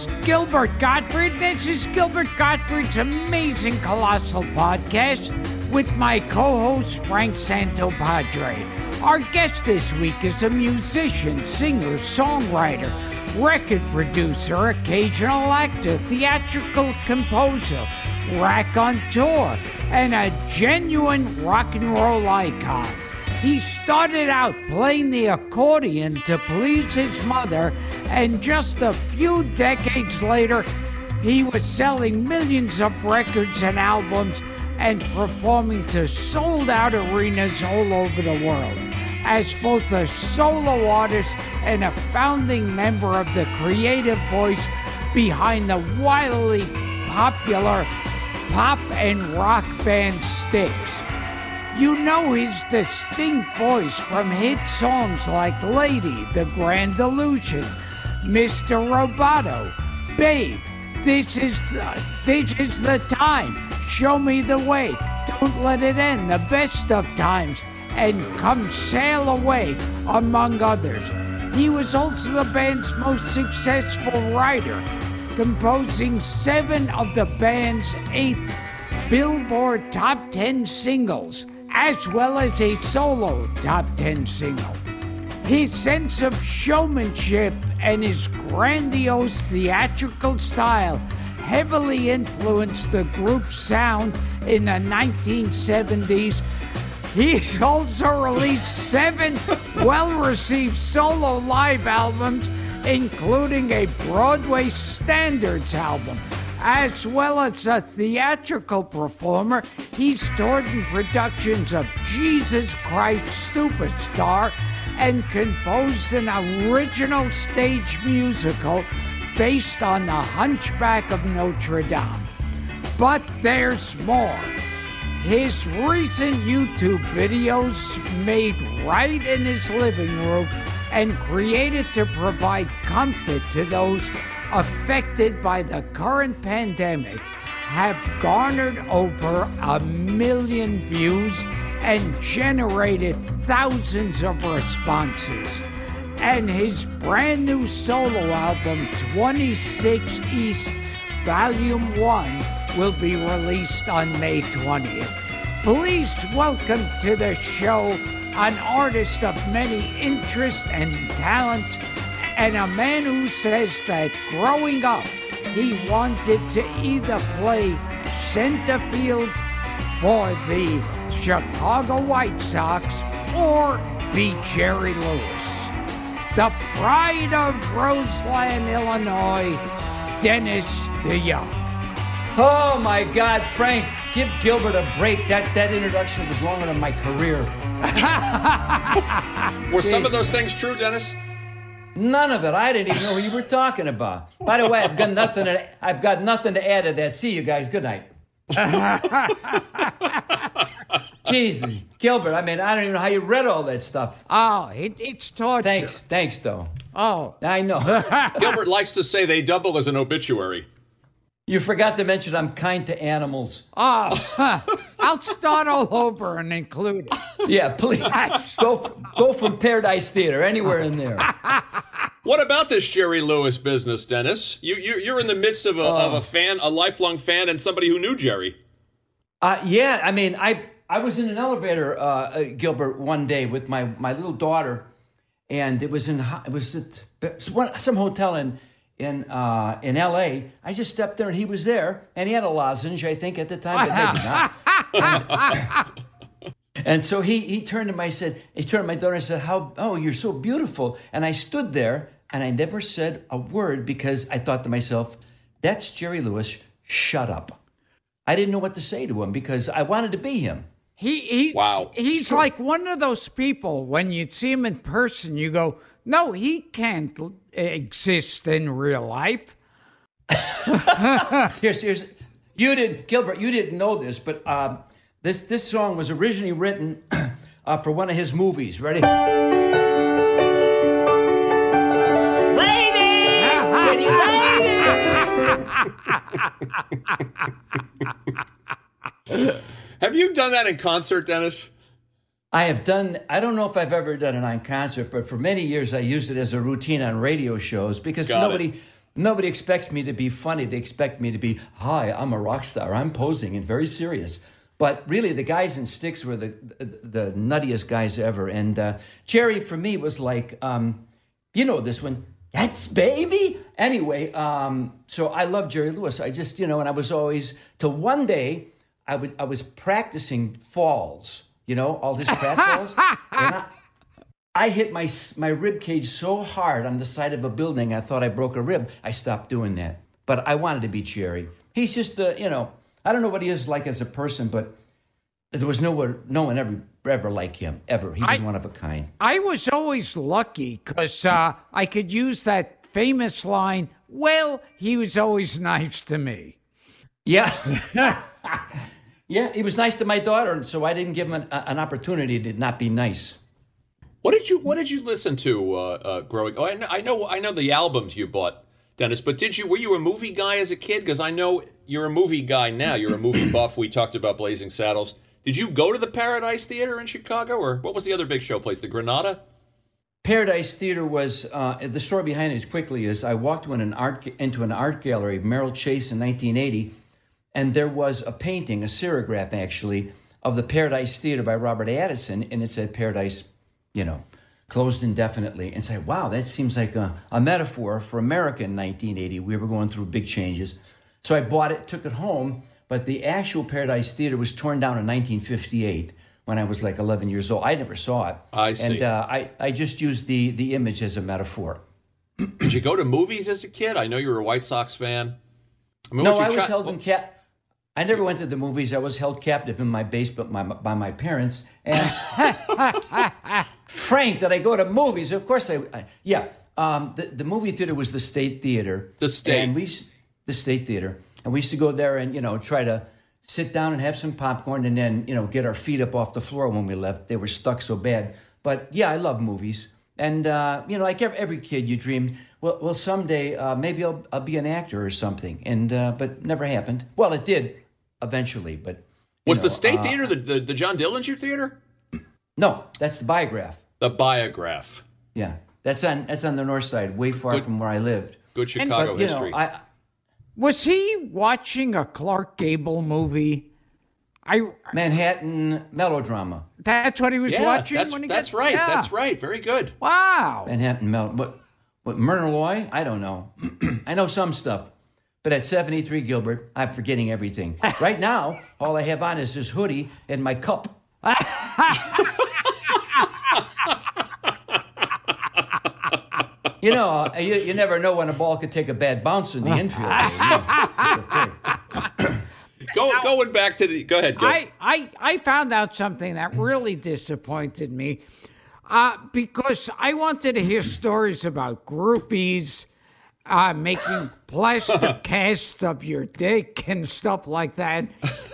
Is Gilbert Gottfried. This is Gilbert Gottfried's amazing colossal podcast with my co host Frank Santopadre. Our guest this week is a musician, singer, songwriter, record producer, occasional actor, theatrical composer, raconteur, and a genuine rock and roll icon. He started out playing the accordion to please his mother, and just a few decades later, he was selling millions of records and albums and performing to sold out arenas all over the world. As both a solo artist and a founding member of the creative voice behind the wildly popular pop and rock band Styx. You know his distinct voice from hit songs like Lady, The Grand Illusion, Mr. Roboto, Babe, This is the, this is the time, Show Me the Way, Don't Let It End, The Best of Times, and Come Sail Away, among others. He was also the band's most successful writer, composing seven of the band's eight Billboard Top 10 singles, as well as a solo Top 10 single. His sense of showmanship and his grandiose theatrical style heavily influenced the group's sound in the 1970s. He's also released seven well received solo live albums, including a Broadway Standards album. As well as a theatrical performer, he starred in productions of Jesus Christ Superstar and composed an original stage musical based on The Hunchback of Notre Dame. But there's more. His recent YouTube videos, made right in his living room and created to provide comfort to those affected by the current pandemic, have garnered over a million views and generated thousands of responses. And his brand new solo album, 26 East Volume 1, will be released on May 20th. Please welcome to the show an artist of many interests and talents, and a man who says that growing up, he wanted to either play center field for the Chicago White Sox or be Jerry Lewis. The pride of Roseland, Illinois, Dennis DeYoung. Oh my God, Frank, give Gilbert a break. That that introduction was longer than my career. Were some of those things true, Dennis? None of it. I didn't even know what you were talking about. By the way, I've got nothing to I've got nothing to add to that. See you guys. Good night. Jesus, Gilbert. I mean, I don't even know how you read all that stuff. Oh, it, it's torture. Thanks, thanks, though. Oh, I know. Gilbert likes to say they double as an obituary. You forgot to mention I'm kind to animals. oh, I'll start all over and include it. Yeah, please go f- go from Paradise Theater anywhere in there. What about this Jerry Lewis business, Dennis? You, you, you're in the midst of a, of a fan, a lifelong fan, and somebody who knew Jerry. Uh, yeah, I mean, I I was in an elevator, uh, uh, Gilbert, one day with my, my little daughter, and it was in it was at some hotel in in uh, in L.A. I just stepped there and he was there, and he had a lozenge, I think, at the time, but maybe not. And so he he turned to my said he turned to my daughter and said, "How oh you're so beautiful." And I stood there and I never said a word because I thought to myself, that's Jerry Lewis, shut up. I didn't know what to say to him because I wanted to be him. He he's, Wow. He's like one of those people when you see him in person, you go, "No, he can't exist in real life." Here's, here's, you didn't, Gilbert, you didn't know this, but um, this, this song was originally written uh, for one of his movies. Ready? Have you done that in concert, Dennis? I have done, I don't know if I've ever done it on concert, but for many years I used it as a routine on radio shows because Got nobody. it. Nobody expects me to be funny. They expect me to be, hi, I'm a rock star. I'm posing and very serious. But really, the guys in Styx were the the nuttiest guys ever. And uh, Jerry, for me, was like, um, you know this one, that's baby. Anyway, um, so I love Jerry Lewis. I just, you know, and I was always, till one day, I, would, I was practicing falls, you know, all his pratfalls. and I, I hit my my rib cage so hard on the side of a building, I thought I broke a rib. I stopped doing that. But I wanted to be Jerry. He's just, uh, you know, I don't know what he is like as a person, but there was no one, no one ever, ever like him, ever. He was I- one of a kind. I was always lucky because uh, I could use that famous line. Well, he was always nice to me. Yeah. yeah, he was nice to my daughter, and so I didn't give him an, an opportunity to not be nice. What did you What did you listen to uh, uh, growing? Oh, I know, I know I know the albums you bought, Dennis. But did you were you a movie guy as a kid? Because I know you're a movie guy now. You're a movie buff. We talked about Blazing Saddles. Did you go to the Paradise Theater in Chicago, or what was the other big show place? The Granada. Paradise Theater was uh, the story behind it. As quickly as I walked into an art into an art gallery, Merrill Chase in 1980, and there was a painting, a serigraph actually, of the Paradise Theater by Robert Addison, and it said Paradise, you know, closed indefinitely. And say, wow, that seems like a, a metaphor for America in 1980. We were going through big changes, so I bought it, took it home, but the actual Paradise Theater was torn down in 1958. When I was like 11 years old, I never saw it. I see. And uh, I, I just used the, the image as a metaphor. Did you go to movies as a kid? I know you were a White Sox fan. I mean, No, I was chi- held in cap. I never went to the movies. I was held captive in my basement by my, by my parents. And Frank, that I go to movies? Of course, I, I yeah. Um, the, the movie theater was the State Theater. The State. And we, the State Theater, and we used to go there and you know try to sit down and have some popcorn, and then you know get our feet up off the floor when we left. They were stuck so bad. But yeah, I love movies, and uh, you know, like every, every kid, you dreamed, well, well, someday uh, maybe I'll, I'll be an actor or something, and uh, but never happened. Well, it did eventually, but was know, the State uh, Theater the, the the John Dillinger Theater? No, that's the biograph. The Biograph. Yeah, that's on that's on the north side, way far Good. from where I lived. Good Chicago but you history. know, I Was he watching a Clark Gable movie? I Manhattan melodrama. that's what he was yeah, watching that's, when he that's got right. Yeah. That's right. Very good. Wow. Manhattan Mel. What? What? Myrna Loy? I don't know. I know some stuff, but at 73 Gilbert, I'm forgetting everything. right now, all I have on is this hoodie and my cup. you know, uh, you, you never know when a ball could take a bad bounce in the infield. Go going back to the. Go ahead. Gil. I, I, I found out something that really disappointed me uh, because I wanted to hear stories about groupies uh, making plaster casts of your dick and stuff like that.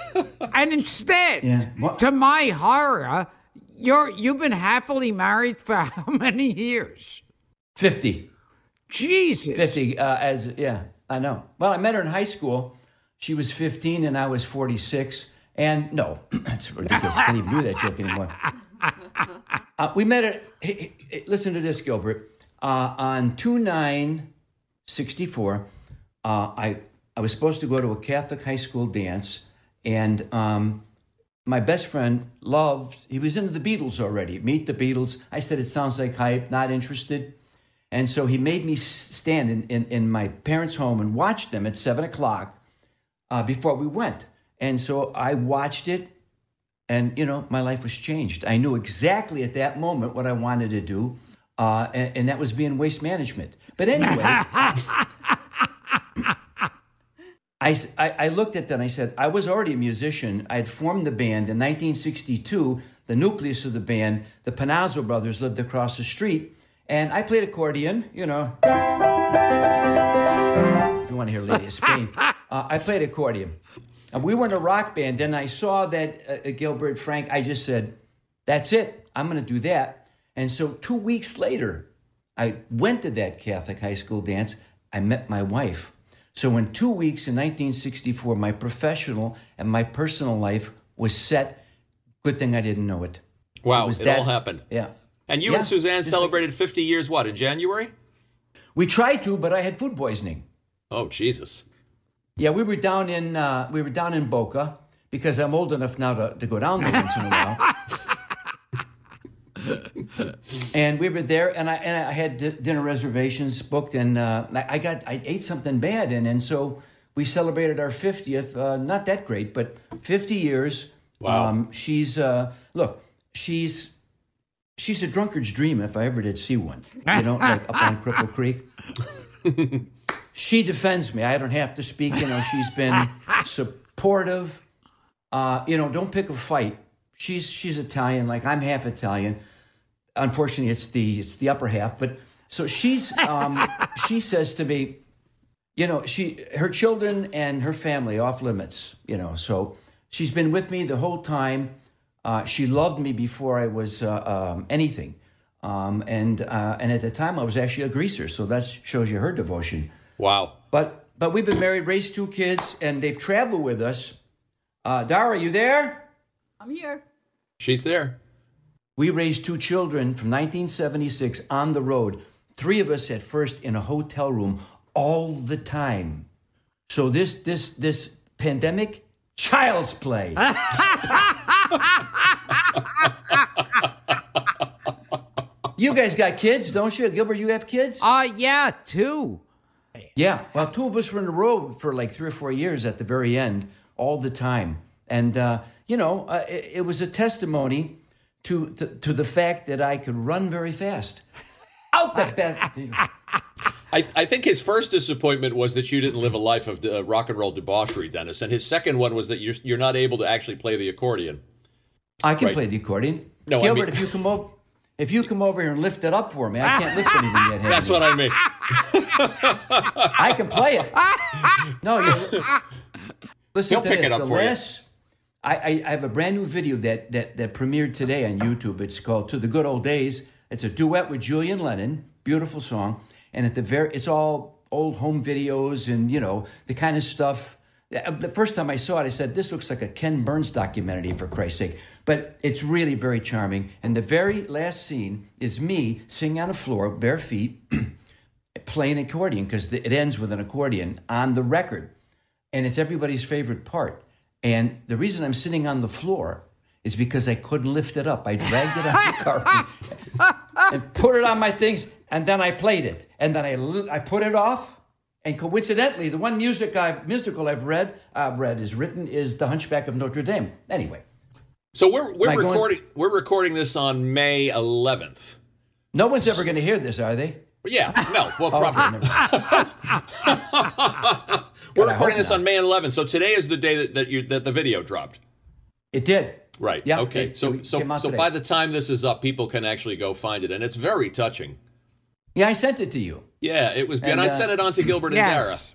and instead, Yeah. To my horror, you're, you've been happily married for how many years? 50. Jesus. 50 uh, as yeah i know well i met her in high school she was 15 and i was 46 and no that's ridiculous i can't even do that joke anymore uh, we met at hey, hey, listen to this gilbert. Uh, on 2964 uh, I, I was supposed to go to a catholic high school dance and um, my best friend loved he was into the beatles already. Meet the beatles. I said it sounds like hype not interested. And so he made me stand in, in, in my parents' home and watch them at seven o'clock uh, before we went. And so I watched it, and you know, my life was changed. I knew exactly at that moment what I wanted to do. uh, and, and that was being waste management. But anyway, I, I, looked at that and I said, I was already a musician. I had formed the band in 1962. The nucleus of the band, the Panozzo brothers, lived across the street. And I played accordion, you know. If you want to hear Lady of Spain, uh, I played accordion. And we were in a rock band. Then I saw that uh, Gilbert Frank, I just said, that's it. I'm going to do that. And so two weeks later, I went to that Catholic high school dance. I met my wife. So in two weeks in 1964, my professional and my personal life was set. Good thing I didn't know it. Wow, was it that- all happened. Yeah. And you Yeah, and Suzanne just like- celebrated 50 years, what, in January? We tried to, but I had food poisoning. Oh, Jesus. Yeah, we were down in uh, we were down in Boca because I'm old enough now to, to go down there once in a while. and we were there, and I and I had d- dinner reservations booked, and uh, I got I ate something bad, and and so we celebrated our fiftieth. Uh, not that great, but fifty years. Wow. Um, she's uh, look, she's she's a drunkard's dream if I ever did see one. You know, like up on Cripple Creek she defends me. I don't have to speak. You know, she's been supportive. Uh, you know, don't pick a fight. She's she's Italian, like I'm half Italian. Unfortunately, it's the it's the upper half. But so she's um, she says to me, you know, she her children and her family off limits. You know, so she's been with me the whole time. Uh, she loved me before I was uh, um, anything, um, and uh, and at the time I was actually a greaser. So that shows you her devotion. Wow. But but we've been married, raised two kids, and they've traveled with us. Uh, Dara, you there? I'm here. She's there. We raised two children from 1976 on the road. Three of us at first in a hotel room all the time. So this this this pandemic, child's play. you guys got kids, don't you, Gilbert? You have kids? Uh, yeah, two. Yeah, well, two of us were in the road for like three or four years at the very end, all the time, and uh, you know, uh, it, it was a testimony to, to to the fact that I could run very fast. Out the back. I, I think his first disappointment was that you didn't live a life of uh, rock and roll debauchery, Dennis. And his second one was that you're, you're not able to actually play the accordion. I can Right. play the accordion. No, I Gilbert, mean- if you come over, if you come over here and lift it up for me, I can't lift anything yet. That's what I mean. I can play it. No, you listen He'll to pick this. it up the for you. last, I, I, I have a brand new video that, that that premiered today on YouTube. It's called "To the Good Old Days." It's a duet with Julian Lennon. Beautiful song, and at the very, it's all old home videos and you know the kind of stuff. Uh, the first time I saw it, I said, "This looks like a Ken Burns documentary, for Christ's sake." But it's really very charming. And the very last scene is me sitting on the floor, bare feet, playing accordion because it ends with an accordion on the record and it's everybody's favorite part. And the reason i'm sitting on the floor is because i couldn't lift it up. I dragged it on the carpet and put it on my things and then i played it. And then i, I put it off and coincidentally the one music I've, musical i've read uh, read is written is the hunchback of notre dame. Anyway. So we're we're Am I going- recording we're recording this on May 11th. no one's ever going to hear this are they Yeah, no, well, Oh, probably. we're I recording this not. on May 11th. So today is the day that, that you that the video dropped. it did Right. Yeah, Okay. it- so it so so today. by the time this is up, people can actually go find it, and it's very touching. yeah i sent it to you Yeah, it was, and, And, I uh, sent it on to Gilbert and Dara. Yes.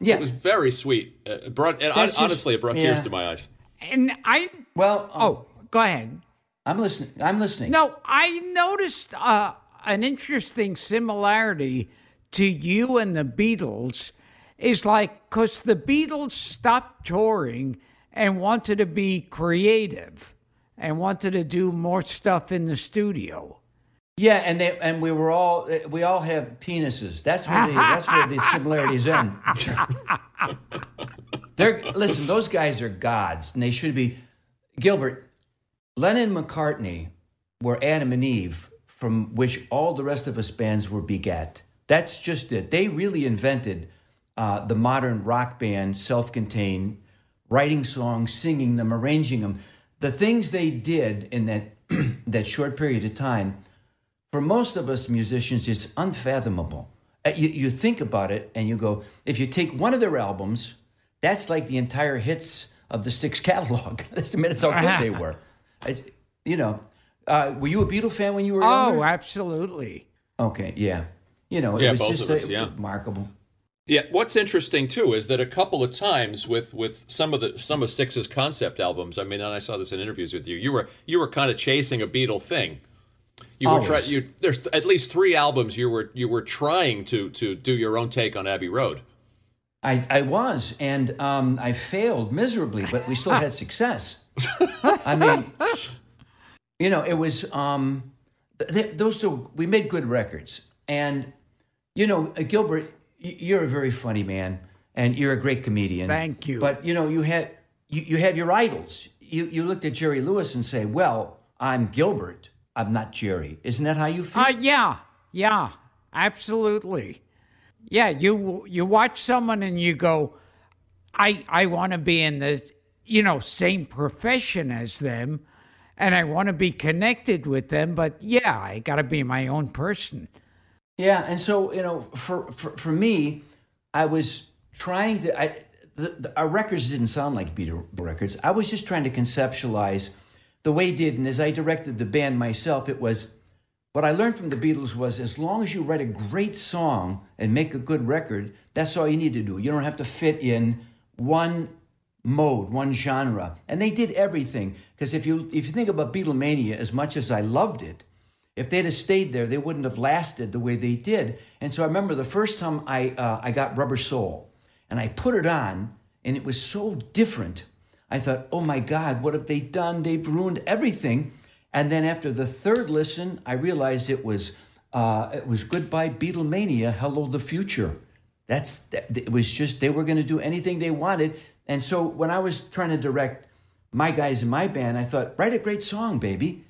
yeah It was very sweet. Uh, It brought, and That's just- honestly, it brought tears to my eyes. And I, well um, oh, go ahead. i'm listening i'm listening No, I noticed uh, an interesting similarity to you and the Beatles. Is like because the Beatles stopped touring and wanted to be creative and wanted to do more stuff in the studio. Yeah, and they and we were all we all have penises. That's where the that's where the similarities end. They're listen, those guys are gods, and they should be. Gilbert, Lennon, McCartney were Adam and Eve, from which all the rest of us bands were begat. That's just it. They really invented uh, the modern rock band, self-contained, writing songs, singing them, arranging them. The things they did in that that short period of time for most of us musicians, it's unfathomable. Uh, You, you think about it and you go, if you take one of their albums, that's like the entire hits of the Styx catalog. I mean, it's how good they were. It's, you know, uh, were you a Beatle fan when you were Oh, younger? absolutely. Okay, yeah. You know, it Yeah, was just us, uh, yeah. remarkable. Yeah, what's interesting too is that a couple of times with with some of the some of Styx's concept albums, I mean, and I saw this in interviews with you, you were you were kind of chasing a Beatle thing. You were try, Always. you there's at least three albums you were you were trying to to do your own take on Abbey Road. I, I was, and um, I failed miserably, but we still had success. I mean, you know, it was um, th- th- those two. We made good records, and you know, uh, Gilbert, y- you're a very funny man, and you're a great comedian. Thank you. But you know, you had you, you have your idols. You you looked at Jerry Lewis and say, "Well, I'm Gilbert. I'm not Jerry." Isn't that how you feel? Uh, yeah, yeah, absolutely. Yeah, you you watch someone and you go, I I want to be in the you know same profession as them, and I want to be connected with them. But yeah, I got to be my own person. Yeah, and so you know, for for, for me, I was trying to. I, the, the, our records didn't sound like Beatle records. I was just trying to conceptualize the way he did, and as I directed the band myself, it was what I learned from the Beatles was as long as you write a great song and make a good record, that's all you need to do. You don't have to fit in one mode, one genre. And they did everything. Because if you if you think about Beatlemania, as much as I loved it, if they'd have stayed there, they wouldn't have lasted the way they did. And so I remember the first time I uh, I got Rubber Soul, and I put it on, and it was so different. I thought, oh my God, what have they done? They've ruined everything. And then after the third listen, I realized it was uh, it was Goodbye Beatlemania, Hello the Future. That's that, it was just they were going to do anything they wanted. And so when I was trying to direct my guys in my band, I thought, write a great song, baby.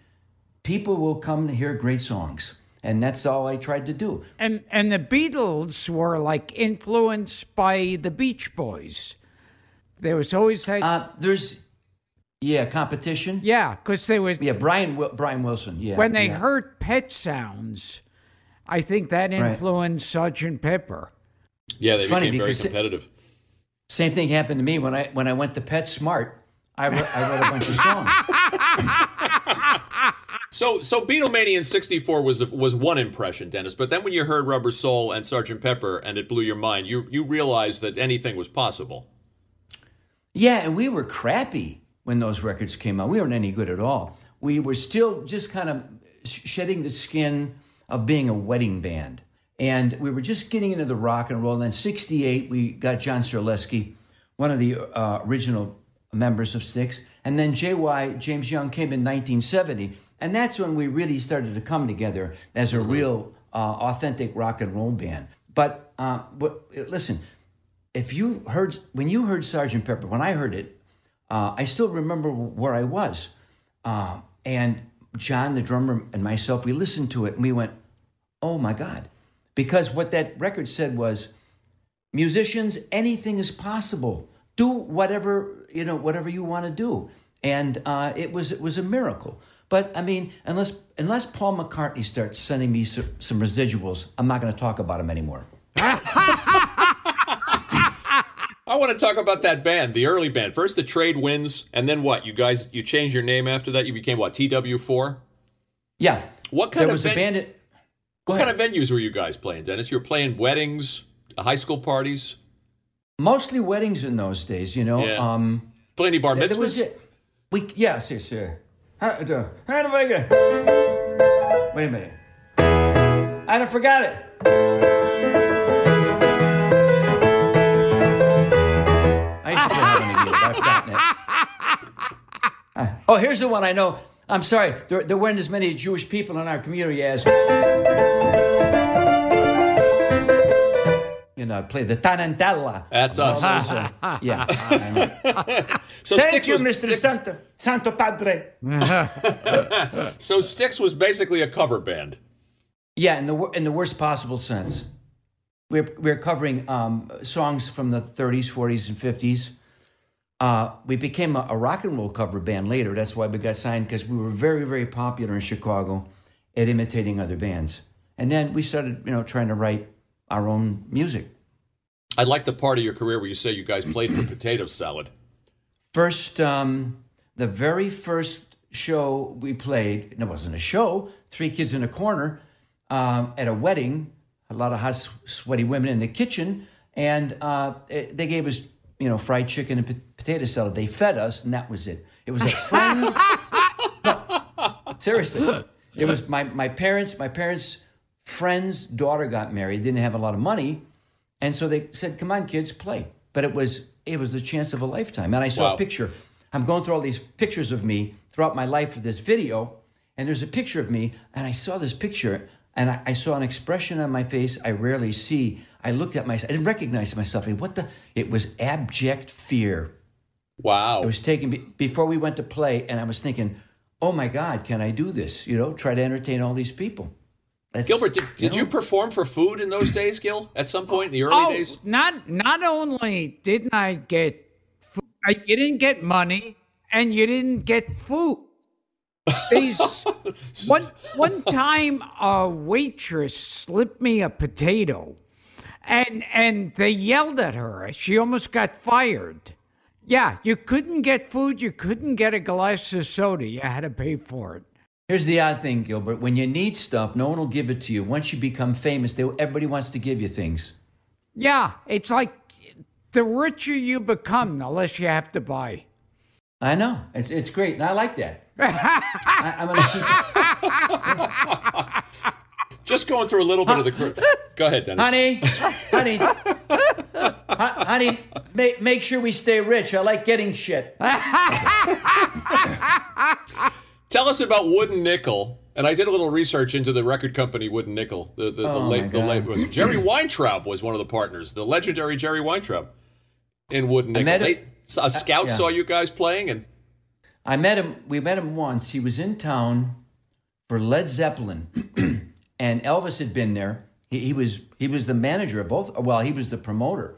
People will come to hear great songs, and that's all I tried to do. And and the Beatles were like influenced by the Beach Boys. There was always like Uh, there's yeah competition. yeah, because they were Yeah, Brian Brian Wilson. Yeah, when they yeah. heard Pet Sounds. I think that influenced Sergeant Pepper. Yeah, they It's funny became very because it- competitive. Same thing happened to me when I when I went to Pet Smart. I wrote, I wrote a bunch of songs. So, so Beatlemania in '64 was was one impression, Dennis. But then when you heard Rubber Soul and Sgt. Pepper, and it blew your mind, you you realized that anything was possible. Yeah, and we were crappy when those records came out. We weren't any good at all. We were still just kind of shedding the skin of being a wedding band. And we were just getting into the rock and roll. And then 68, we got John Curulewski, one of the uh, original members of Styx. And then JY, James Young, came in 1970. And that's when we really started to come together as a real, uh, authentic rock and roll band. But, uh, but listen, if you heard when you heard Sergeant Pepper, when I heard it, uh, I still remember where I was, uh, and John, the drummer, and myself, we listened to it and we went, "Oh my God!" Because what that record said was, musicians, anything is possible. Do whatever you know, whatever you want to do, and uh, it was it was a miracle. But I mean, unless unless Paul McCartney starts sending me some, some residuals, I'm not going to talk about him anymore. I want to talk about that band, the early band. First, the Trade Winds, and then what? You guys, you changed your name after that. You became what? TW4. Yeah. What kind there of was a band? Go What ahead. kind of venues were you guys playing, Dennis? You were playing weddings, high school parties, Mostly weddings in those days, you know. Yeah. Um, playing any bar there was mitzvahs. it. We yes, yes, sir. How, how do I get? Wait a minute. I done forgot it. I used to play Hava Nagila, but I've it. Uh, oh, here's the one I know. I'm sorry, there, there weren't as many Jewish people in our community as. You know, I played the Tarantella. That's us. Uh, yeah. So Thank Styx you, was, Mr. Styx- Santo, Santo Padre. So Styx was basically a cover band. Yeah, in the in the worst possible sense. We're we're covering um, songs from the 30s, 40s, and 50s. Uh, we became a, a rock and roll cover band later. That's why we got signed because we were very very popular in Chicago, at imitating other bands. And then we started, you know, trying to write our own music. I like the part of your career where you say you guys played for potato salad. First, um, the very first show we played, and it wasn't a show, three kids in a corner um, at a wedding, a lot of hot, sweaty women in the kitchen, and uh, it, they gave us, you know, fried chicken and po- potato salad. They fed us, and that was it. It was a friend. no, seriously, it was my my parents. My parents' friend's daughter got married. Didn't have a lot of money, and so they said, "Come on, kids, play." But it was it was the chance of a lifetime. And I saw Wow. a picture. I'm going through all these pictures of me throughout my life for this video, and there's a picture of me, and I saw this picture, and I, I saw an expression on my face I rarely see. I looked at myself. I didn't recognize myself. I, What the? It was abject fear. Wow. It was taken be- before we went to play, and I was thinking, "Oh my God, can I do this? You know, try to entertain all these people." That's, Gilbert, did, did you know? perform for food in those days, Gil? At some point in the early Oh, days? not not only didn't I get food, I, you didn't get money, and you didn't get food. These one one time a waitress slipped me a potato, and and they yelled at her. She almost got fired. Yeah, you couldn't get food. You couldn't get a glass of soda. You had to pay for it. Here's the odd thing, Gilbert. When you need stuff, no one will give it to you. Once you become famous, they, everybody wants to give you things. Yeah, it's like the richer you become, the less you have to buy. I know. It's, it's great, and I like that. I, I'm gonna keep Just going through a little bit of the. cr- Go ahead, Dennis. honey, honey, Hon- honey. Make, make sure we stay rich. I like getting shit. Tell us about Wooden Nickel. And I did a little research into the record company Wooden Nickel. The the, the Oh, late the late was Jerry Weintraub was one of the partners, the legendary Jerry Weintraub in Wooden Nickel. met him- They- a scout yeah. saw you guys playing, and I met him. We met him once. He was in town for Led Zeppelin, and Elvis had been there. He, he was he was the manager of both. Well, he was the promoter,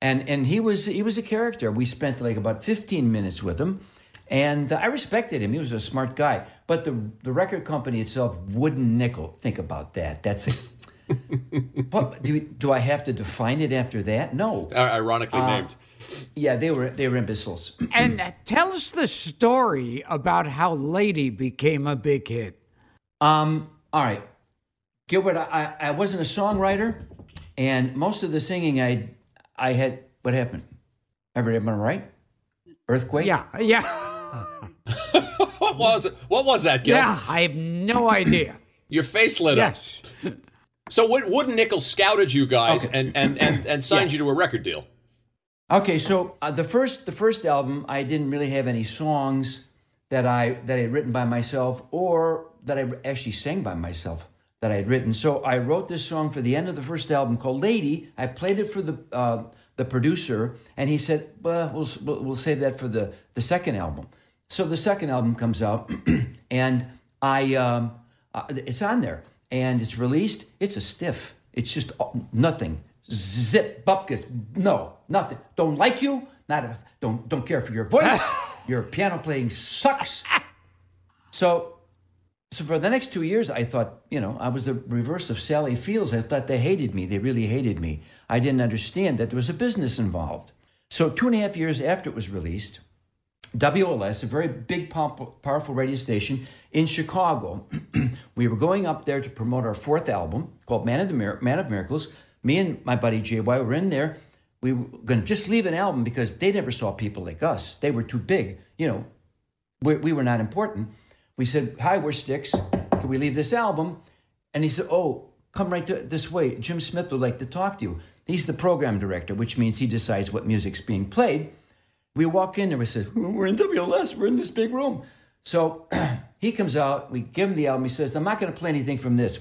and and he was he was a character. We spent like about fifteen minutes with him, and I respected him. He was a smart guy. But the the record company itself, Wooden Nickel. Think about that. That's a. do do I have to define it after that? No. uh, ironically Uh, named. Yeah, they were they were imbeciles. And uh, tell us the story about how Lady became a big hit. Um, all right, Gilbert. I, I I wasn't a songwriter, and most of the singing I I had. What happened? Everybody all right? Earthquake? Yeah, yeah, What was it? What was that, Gil? yeah. I have no idea. Your face lit up. Yes. So Wood- Wooden Nickel scouted you guys Okay. and, and, and, and signed you to a record deal. Okay, so uh, the first the first album, I didn't really have any songs that I that I had written by myself or that I actually sang by myself that I had written. So I wrote this song for the end of the first album called "Lady." I played it for the uh, the producer, and he said, "Well, we'll we'll, save that for the the second album." So the second album comes out, and I um, uh, it's on there and it's released. It's a stiff. It's just uh, nothing. Zip bupkis. No, nothing. Don't like you. Not a, don't don't care for your voice. your piano playing sucks. So so for the next two years, I thought, you know, I was the reverse of Sally Fields. I thought they hated me. They really hated me. I didn't understand that there was a business involved. So two and a half years after it was released, WLS, a very big, powerful radio station in Chicago, we were going up there to promote our fourth album called Man of, the Mir- Man of Miracles. Me and my buddy JY were in there. We were going to just leave an album because they never saw people like us. They were too big. You know, we, we were not important. We said, Hi, we're Styx. Can we leave this album? And he said, Oh, come right to, this way. Jim Smith would like to talk to you. He's the program director, which means he decides what music's being played. We walk in and we said, We're in WLS, we're in this big room. So he comes out, we give him the album. He says, I'm not going to play anything from this.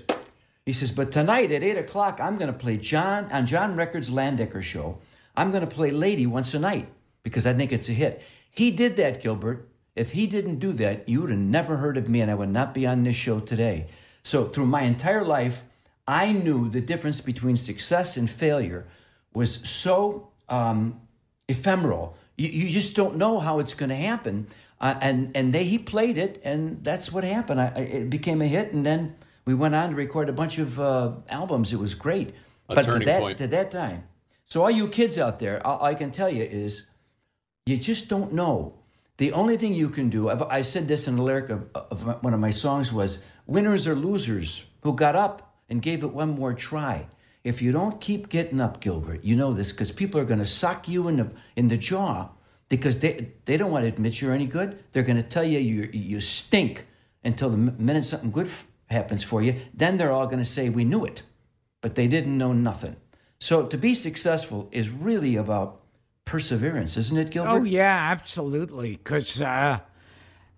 He says, But tonight at 8 o'clock, I'm going to play John on John Records' Landecker show. I'm going to play Lady once a night because I think it's a hit. He did that, Gilbert. If he didn't do that, you would have never heard of me and I would not be on this show today. So through my entire life, I knew the difference between success and failure was so um, ephemeral. You, you just don't know how it's going to happen. Uh, and and they he played it, and that's what happened. I, it became a hit, and then we went on to record a bunch of uh, albums. It was great. A but turning that, point. at that time, so all you kids out there, all I can tell you is, you just don't know. The only thing you can do, I've, I said this in the lyric of, of one of my songs, was winners are losers who got up and gave it one more try. If you don't keep getting up, Gilbert, you know this because people are going to sock you in the in the jaw because they they don't want to admit you're any good. They're going to tell you you you stink until the minute something good f- happens for you. Then they're all going to say we knew it, but they didn't know nothing. So to be successful is really about perseverance, isn't it, Gilbert? Oh yeah, absolutely. Because uh,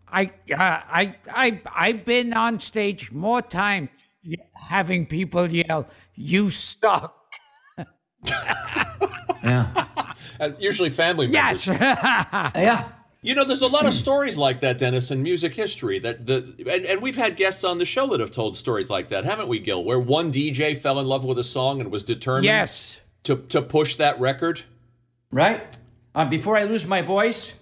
I, uh, I, I, I've been on stage more times having people yell, "You suck." Yeah. Uh, usually family members. Yes. yeah. You know, there's a lot of stories like that, Dennis, in music history. That the and, and we've had guests on the show that have told stories like that, haven't we, Gil? Where one DJ fell in love with a song and was determined yes. to to push that record. Right? Uh, before I lose my voice,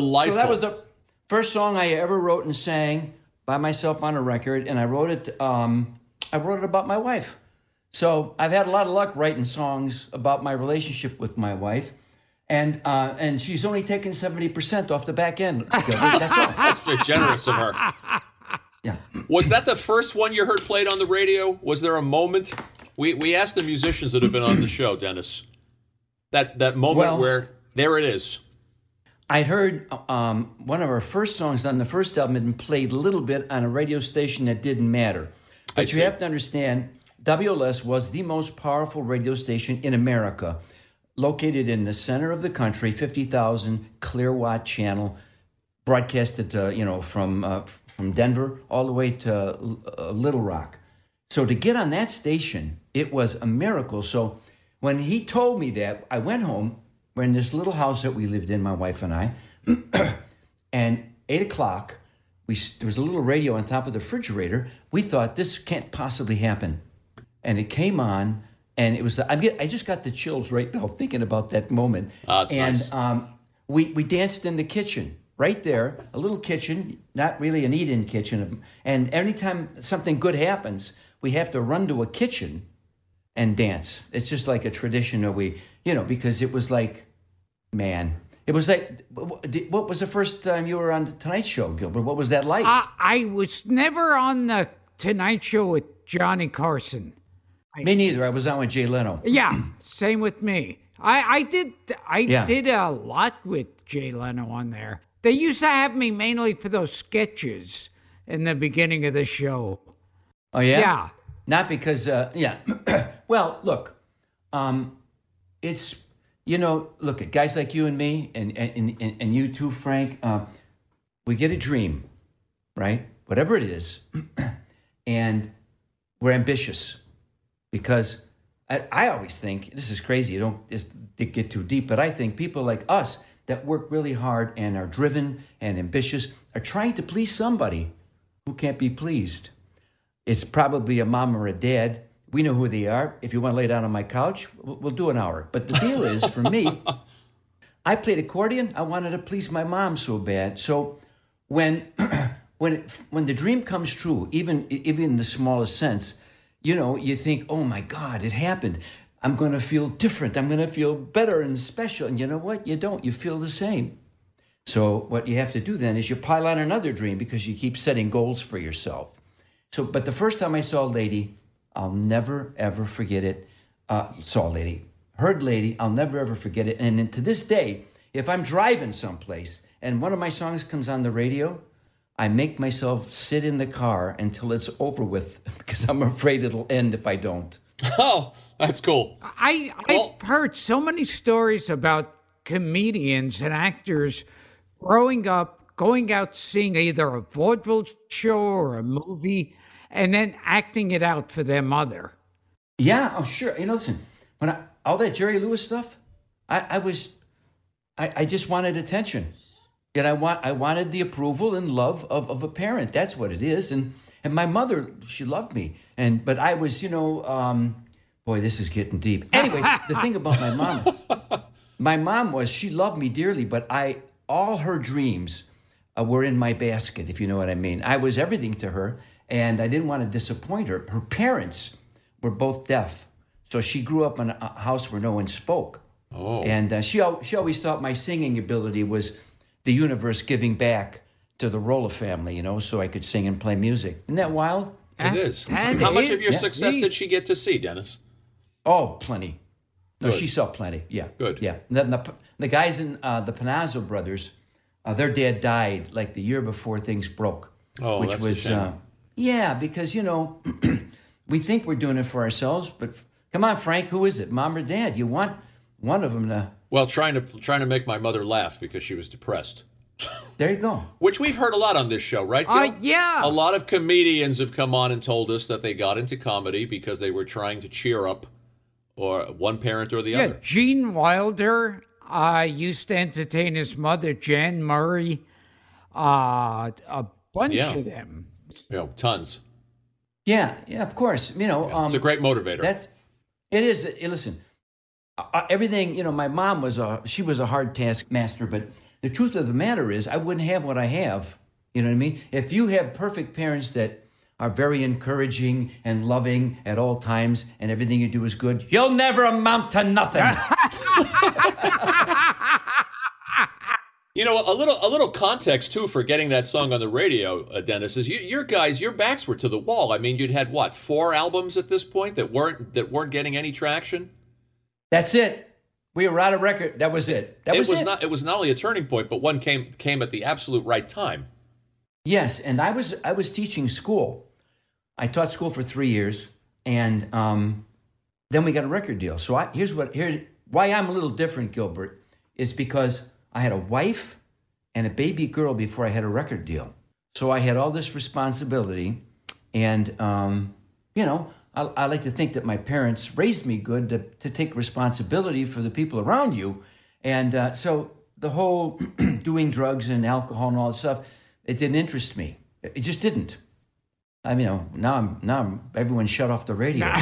Delightful. So that was the first song I ever wrote and sang by myself on a record, and I wrote it. Um, I wrote it about my wife. So I've had a lot of luck writing songs about my relationship with my wife, and uh, and she's only taken seventy percent off the back end. That's all. That's very generous of her. Yeah. Was that the first one you heard played on the radio? Was there a moment? We we asked the musicians that have been on the show, Dennis. That that moment Well- where there it is. I'd heard um, one of our first songs on the first album had been played a little bit on a radio station that didn't matter. But you see. have to understand, WLS was the most powerful radio station in America, located in the center of the country, 50,000 clear watt channel, broadcasted uh, you know from uh, from Denver all the way to uh, Little Rock. So to get on that station, it was a miracle. So when he told me that, I went home. We're in this little house that we lived in, my wife and I, and eight o'clock. We there was a little radio on top of the refrigerator. We thought this can't possibly happen, and it came on, and it was. I'm get. I just got the chills right now thinking about that moment. Ah, it's and nice. um, we we danced in the kitchen right there, a little kitchen, not really an eat-in kitchen. And anytime something good happens, we have to run to a kitchen and dance. It's just like a tradition that we, you know, because it was like, man, it was like, what was the first time you were on the Tonight Show, Gilbert? What was that like? I, I was never on the Tonight Show with Johnny Carson. Me neither. I was on with Jay Leno. Yeah, same with me. I, I did I Yeah. did a lot with Jay Leno on there. They used to have me mainly for those sketches in the beginning of the show. Oh yeah. Yeah. Not because, uh, yeah. well, look, um, it's you know, look at guys like you and me, and and and, and you too, Frank. Uh, we get a dream, right? Whatever it is, and we're ambitious because I, I always think this is crazy. You don't just get too deep, but I think people like us that work really hard and are driven and ambitious are trying to please somebody who can't be pleased. It's probably a mom or a dad. We know who they are. If you want to lay down on my couch, we'll, we'll do an hour. But the deal is, for me, I played accordion. I wanted to please my mom so bad. So when when it, when the dream comes true, even even in the smallest sense, you know, you think, "Oh my God, it happened." I'm going to feel different. I'm going to feel better and special. And you know what? You don't. You feel the same. So what you have to do then is you pile on another dream because you keep setting goals for yourself. So, but the first time I saw a lady, I'll never ever forget it. Uh, saw a lady, heard lady, I'll never ever forget it. And to this day, if I'm driving someplace and one of my songs comes on the radio, I make myself sit in the car until it's over with because I'm afraid it'll end if I don't. Oh, that's cool. I I've heard so many stories about comedians and actors growing up, going out seeing either a vaudeville show or a movie, and then acting it out for their mother. Yeah, oh sure. You know, listen, when I, all that Jerry Lewis stuff, I, I was, I, I just wanted attention, and I want, I wanted the approval and love of, of a parent. That's what it is, and and my mother, she loved me, and but I was, you know, um, boy, this is getting deep. Anyway, the thing about my mom, my mom was she loved me dearly, but I all her dreams uh, were in my basket, if you know what I mean. I was everything to her, and I didn't want to disappoint her. Her parents were both deaf, so she grew up in a house where no one spoke. Oh. And uh, she al- she always thought my singing ability was the universe giving back to the Rolla family, you know, so I could sing and play music. Isn't that wild? It is. And How much of your yeah. success did she get to see, Dennis? Oh, plenty. No, Good. she saw plenty. Yeah. Good. Yeah. Then the, the guys in uh, the Panozzo brothers, uh, their dad died like the year before things broke. Oh, which that's a was shame. Uh, yeah, because you know, we think we're doing it for ourselves, but come on, Frank, who is it, mom or dad? You want one of them to. Well, trying to trying to make my mother laugh because she was depressed. There you go. Which we've heard a lot on this show, right? Uh, yeah. A lot of comedians have come on and told us that they got into comedy because they were trying to cheer up or one parent or the Yeah, other. Gene Wilder uh, used to entertain his mother, Jan Murray, uh, a bunch Yeah. of them. You know, tons. Yeah, yeah, of course. You know, um, It's a great motivator. That's it is. uh, Listen, uh, everything. You know, my mom was a she was a hard taskmaster, but the truth of the matter is, I wouldn't have what I have. You know what I mean? If you have perfect parents that are very encouraging and loving at all times, and everything you do is good, you'll never amount to nothing. You know, a little a little context too for getting that song on the radio, uh, Dennis. Is you, your guys, your backs were to the wall. I mean, you'd had what four albums at this point that weren't that weren't getting any traction. That's it. We were out of record. That was it. That it was, was it. not it was not only a turning point, but one came came at the absolute right time. Yes, and I was I was teaching school. I taught school for three years, and um, then we got a record deal. So I, here's what here's why I'm a little different, Gilbert, is because I had a wife and a baby girl before I had a record deal. So I had all this responsibility, and um, you know I, I like to think that my parents raised me good to, to take responsibility for the people around you, and uh, so the whole doing drugs and alcohol and all that stuff it didn't interest me. It just didn't. I mean, you know, now I'm now I'm, everyone shut off the radio.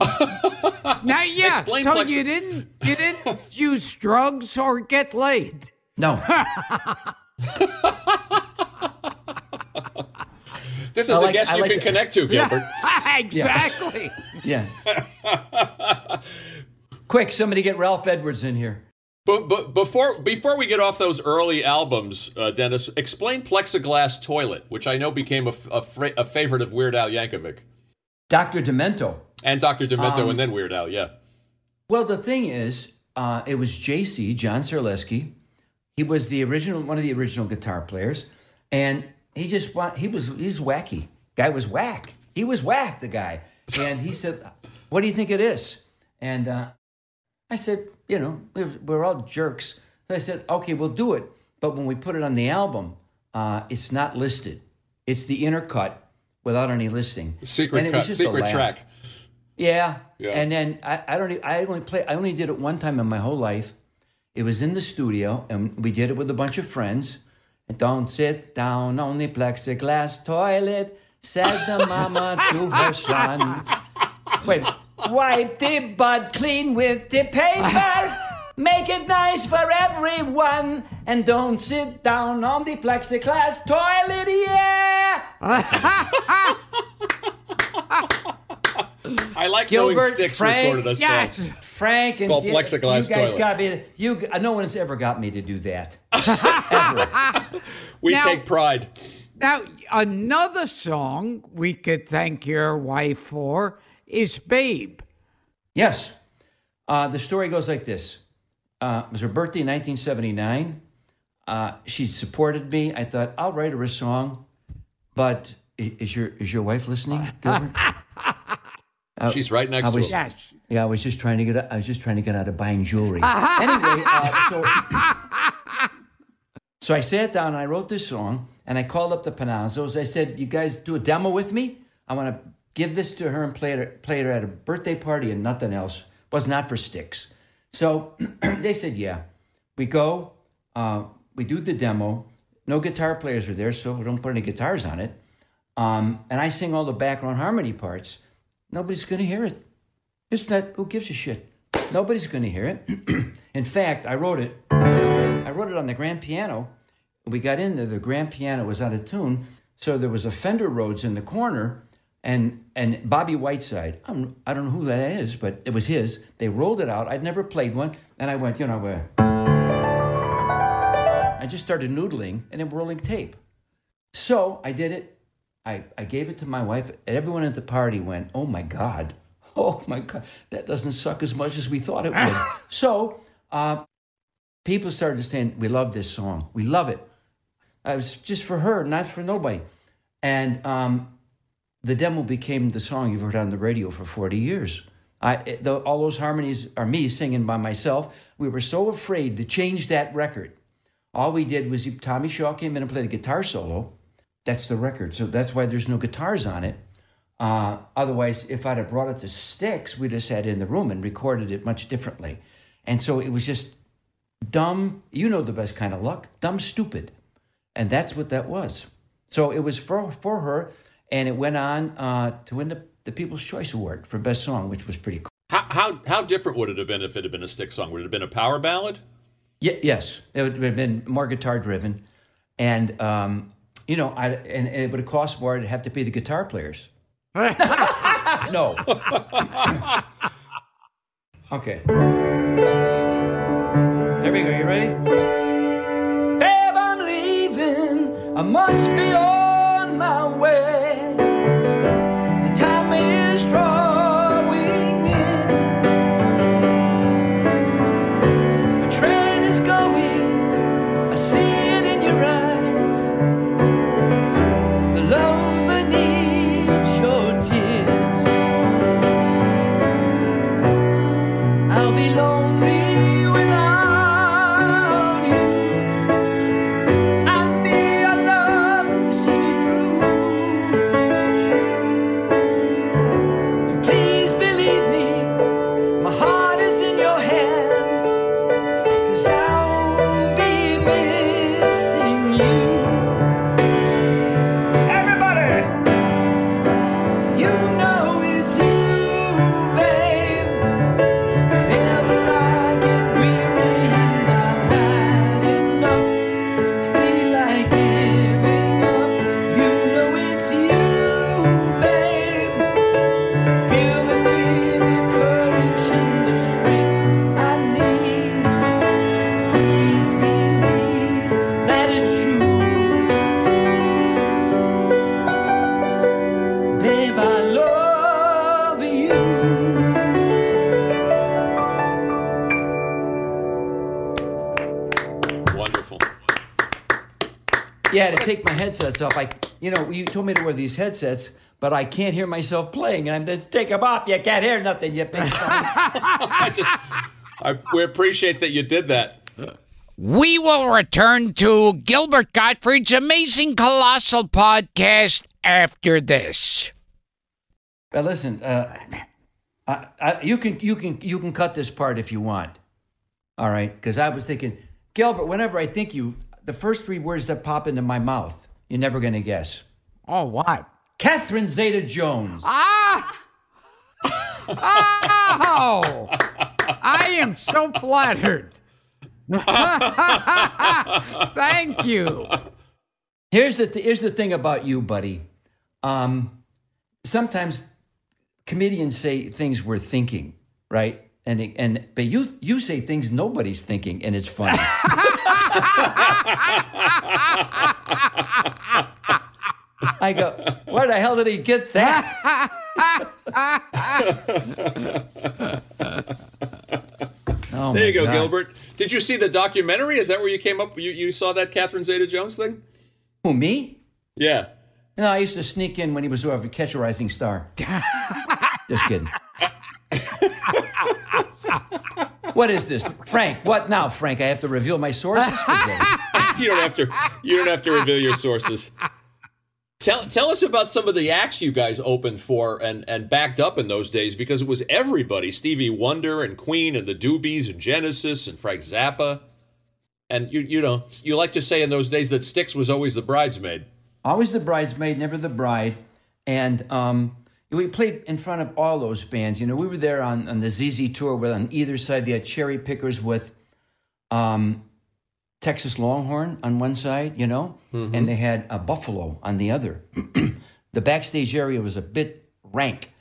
Now, yeah, Explain so plex- you didn't you didn't use drugs or get laid. No, This is I a like- guest I you like can it. connect to, Gilbert. exactly. yeah. Quick, somebody get Ralph Edwards in here. But, but before before we get off those early albums, uh, Dennis, explain Plexiglass Toilet, which I know became a, f- a fra- a favorite of Weird Al Yankovic Dr. Demento. And Dr. Demento, Um, and then Weird Al. Yeah. Well, the thing is, uh, it was JC, John Curulewski. He was the original, one of the original guitar players. And he just, wa- he was, he's wacky. Guy was whack. He was whack, the guy. And he said, What do you think it is? And uh, I said, You know, we're, we're all jerks. So I said, Okay, we'll do it. But when we put it on the album, uh, it's not listed. It's the inner cut without any listing. Secret And it cut, was just a secret laugh. track. Yeah. Yeah. And then I, I don't. I only play. I only did it one time in my whole life. It was in the studio, and we did it with a bunch of friends. And don't sit down on the plexiglass toilet, said the mama to her son. Wait, wipe the butt clean with the paper. Make it nice for everyone, and don't sit down on the plexiglass toilet. Yeah. I like Gilbert, knowing Styx Frank, recorded us. Yes. song. Frank and Called you- plexiglass you guys toilet. got me. You, no one has ever got me to do that. We Now- take pride. Now, another song we could thank your wife for is Babe. Yes. Uh, the story goes like this. Uh, it was her birthday in 1979. Uh, she supported me. I thought I'll write her a song, but is your is your wife listening, Gilbert? She's right next I to was- him. Yes. Yeah, I was just trying to get. I was just trying to get out of buying jewelry. anyway, uh, so so I sat down and I wrote this song and I called up the Panozzos. I said, "You guys do a demo with me. I want to give this to her and play it play it at a birthday party and nothing else. Was not for Styx." So they said, "Yeah." We go. Uh, we do the demo. No guitar players are there, so we don't put any guitars on it. Um, and I sing all the background harmony parts. Nobody's going to hear it. It's not, who gives a shit? Nobody's going to hear it. in fact, I wrote it. I wrote it on the grand piano. We got in there, the grand piano was out of tune. So there was a Fender Rhodes in the corner and and Bobby Whiteside. I'm, I don't know who that is, but it was his. They rolled it out. I'd never played one. And I went, you know, uh, I just started noodling and then rolling tape. So I did it. I, I gave it to my wife. and Everyone at the party went, Oh my God. Oh my God. That doesn't suck as much as we thought it would. so uh, people started saying, We love this song. We love it. It was just for her, not for nobody. And um, the demo became the song you've heard on the radio for 40 years. I, the, all those harmonies are me singing by myself. We were so afraid to change that record. All we did was Tommy Shaw came in and played a guitar solo. That's the record. So that's why there's no guitars on it. Uh, otherwise, if I'd have brought it to Styx, we'd have sat in the room and recorded it much differently. And so it was just dumb, you know the best kind of luck, dumb, stupid. And that's what that was. So it was for, for her, and it went on uh, to win the, the People's Choice Award for Best Song, which was pretty cool. How, how how different would it have been if it had been a Styx song? Would it have been a power ballad? Ye- yes, it would have been more guitar driven, and um, you know, I and, and it would have cost more to have to pay the guitar players. no. okay. There we go. You ready? Babe, I'm leaving. I must be on my way. Headsets off. I, you know, you told me to wear these headsets, but I can't hear myself playing. And I'm just take them off. You can't hear nothing. You big son. I just I, we appreciate that you did that. We will return to Gilbert Gottfried's amazing colossal podcast after this. But listen, uh, I, I, you can you can you can cut this part if you want. All right, because I was thinking, Gilbert. Whenever I think you, the first three words that pop into my mouth, you're never going to guess. Oh, what? Catherine Zeta-Jones. Ah! Oh! I am so flattered. Thank you. Here's the th- here's the thing about you, buddy. Um, sometimes comedians say things we're thinking, right? And and but you you say things nobody's thinking, and it's funny. I go, where the hell did he get that? oh There you go, God. Gilbert. Did you see the documentary? Is that where you came up? You, you saw that Catherine Zeta-Jones thing? Who me? Yeah. No, I used to sneak in when he was over Catch a Rising Star. Just kidding. what is this, Frank? What now, Frank? I have to reveal my sources. You don't have to. You don't have to reveal your sources. Tell tell us about some of the acts you guys opened for and and backed up in those days because it was everybody: Stevie Wonder and Queen and the Doobies and Genesis and Frank Zappa. And you you know you like to say in those days that Styx was always the bridesmaid. Always the bridesmaid, never the bride. And um, we played in front of all those bands. You know, we were there on, on the ZZ tour with on either side. They had Cherry Pickers with um, Texas Longhorn on one side, you know, and they had a Buffalo on the other. the backstage area was a bit rank,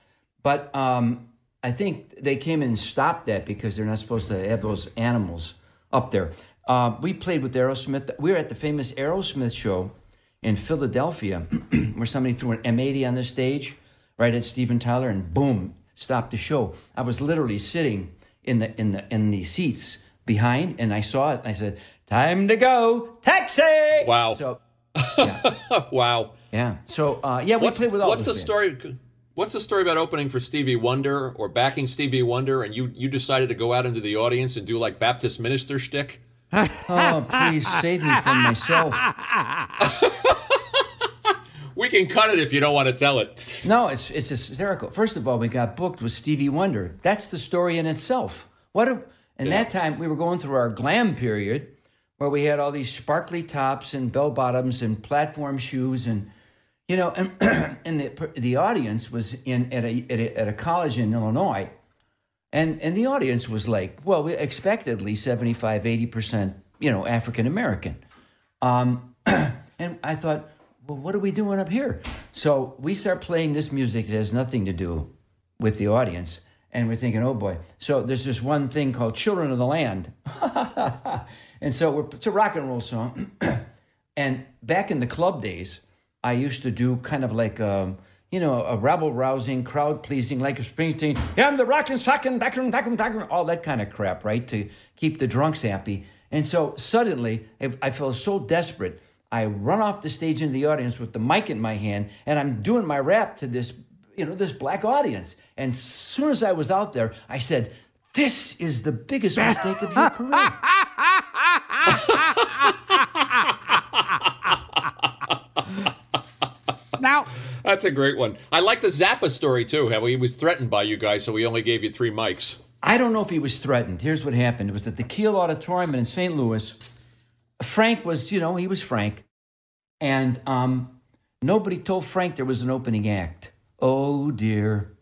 but um, I think they came in and stopped that because they're not supposed to have those animals up there. Uh, we played with Aerosmith. We were at the famous Aerosmith show in Philadelphia, where somebody threw an M80 on the stage right at Steven Tyler, and boom, stopped the show. I was literally sitting in the in the in the seats behind, and I saw it. And I said, "Time to go, taxi!" Wow. So wow. yeah, so uh, yeah, we What's, played with all what's the bands. story? What's the story about opening for Stevie Wonder or backing Stevie Wonder, and you you decided to go out into the audience and do like Baptist minister shtick? Oh, please save me from myself. We can cut it if you don't want to tell it. No, it's it's hysterical. First of all, we got booked with Stevie Wonder. That's the story in itself. What? A, and that time we were going through our glam period, where we had all these sparkly tops and bell bottoms and platform shoes, and you know, and, and the the audience was in at a, at a at a college in Illinois, and and the audience was like, well, we expectedly 75, 80 percent, you know, African American. Um, and I thought, well, what are we doing up here? So we start playing this music that has nothing to do with the audience. And we're thinking, oh boy. So there's this one thing called Children of the Land. and so it's a rock and roll song. and back in the club days, I used to do kind of like, um, you know, a rabble rousing, crowd pleasing, like a Springsteen. Yeah, I'm the rockin' fucking backroom, backroom, backroom, all that kind of crap, right? To keep the drunks happy. And so suddenly, I felt so desperate. I run off the stage into the audience with the mic in my hand, and I'm doing my rap to this, you know, this black audience. And as soon as I was out there, I said, "This is the biggest mistake of your career." Now, That's a great one. I like the Zappa story too. How he was threatened by you guys, so he only gave you three mics. I don't know if he was threatened. Here's what happened. It was at the Kiel Auditorium in St. Louis. Frank was, you know, he was Frank. And um, nobody told Frank there was an opening act. Oh, dear.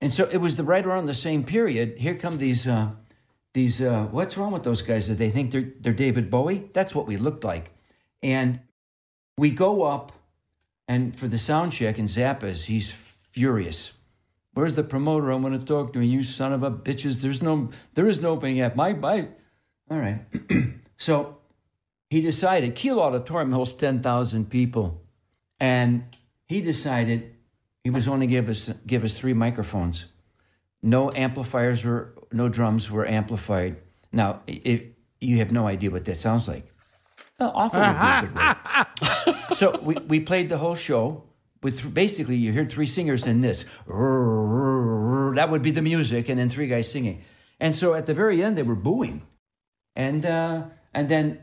And so it was the right around the same period. Here come these, uh, these uh, what's wrong with those guys? Did they think they're, they're David Bowie? That's what we looked like. And we go up, and for the sound check, and Zappa's, he's furious. Where's the promoter? I want to talk to him. You son of a bitches. There's no, there is no opening act. My, my. All right. so he decided, Kiel Auditorium holds 10,000 people. And he decided he was only give us, give us three microphones. No amplifiers were, no drums were amplified. Now, if you have no idea what that sounds like. Well, awful would be a good word. so we, we played the whole show with th- basically you heard three singers in this. That would be the music, and then three guys singing. And so at the very end, they were booing. And uh, And then,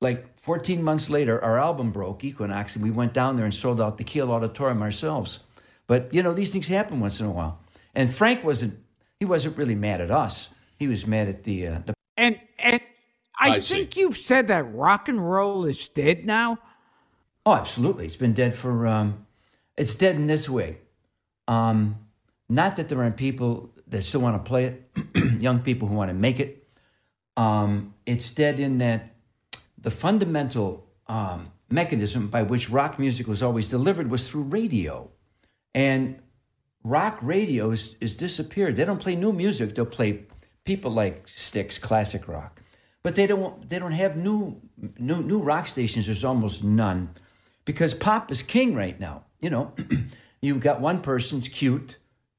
like 14 months later, our album broke, Equinox, and we went down there and sold out the Kiel Auditorium ourselves. But you know, these things happen once in a while. And Frank wasn't he wasn't really mad at us. He was mad at the uh, the And and I, I see. think you've said that rock and roll is dead now. Oh, absolutely. It's been dead for. Um, it's dead in this way. Um, not that there aren't people that still want to play it, young people who want to make it. Um, it's dead in that the fundamental um, mechanism by which rock music was always delivered was through radio, and rock radio is, is disappeared. They don't play new music. They'll play people like Styx, classic rock, but they don't. They don't have new new new rock stations. There's almost none because pop is king right now. You know, you've got one person's cute,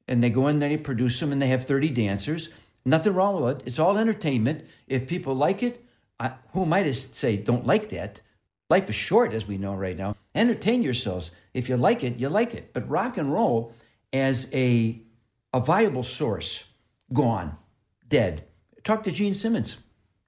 and they go in there, they produce them, and they have 30 dancers. Nothing wrong with it. It's all entertainment. If people like it, Who am I to say don't like that? Life is short, as we know right now. Entertain yourselves. If you like it, you like it. But rock and roll as a a viable source, gone, dead. Talk to Gene Simmons.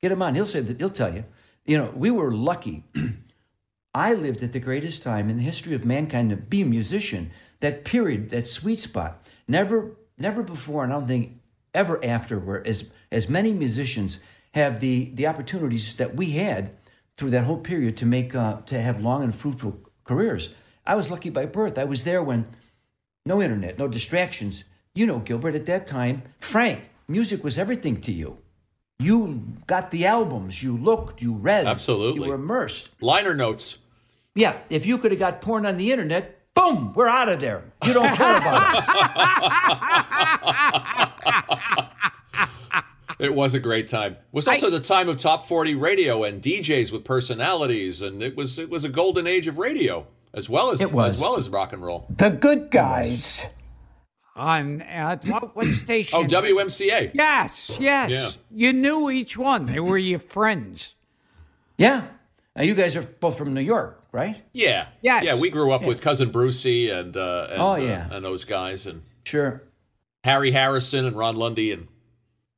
Get him on. He'll say that. He'll tell you. You know, we were lucky. I lived at the greatest time in the history of mankind to be a musician. That period, that sweet spot. Never, never before, and I don't think ever after, where as as many musicians have the the opportunities that we had through that whole period to make uh, to have long and fruitful careers. I was lucky by birth. I was there when no internet, no distractions. You know, Gilbert, at that time, Frank, music was everything to you. You got the albums, you looked, you read, Absolutely. you were immersed. Liner notes. Yeah, if you could have got porn on the internet, boom, we're out of there. You don't care about it. It was a great time. It was also the time of top 40 radio and DJs with personalities and it was it was a golden age of radio as well as It was. as well as rock and roll. The good guys. On uh, what, what station? Oh, WMCA. Yes, yes. Yeah. You knew each one. They were your friends. Yeah. Now you guys are both from New York, right? Yeah. Yes. Yeah, we grew up with cousin Brucey and uh and, Oh, uh, yeah. and those guys and Sure. Harry Harrison and Ron Lundy and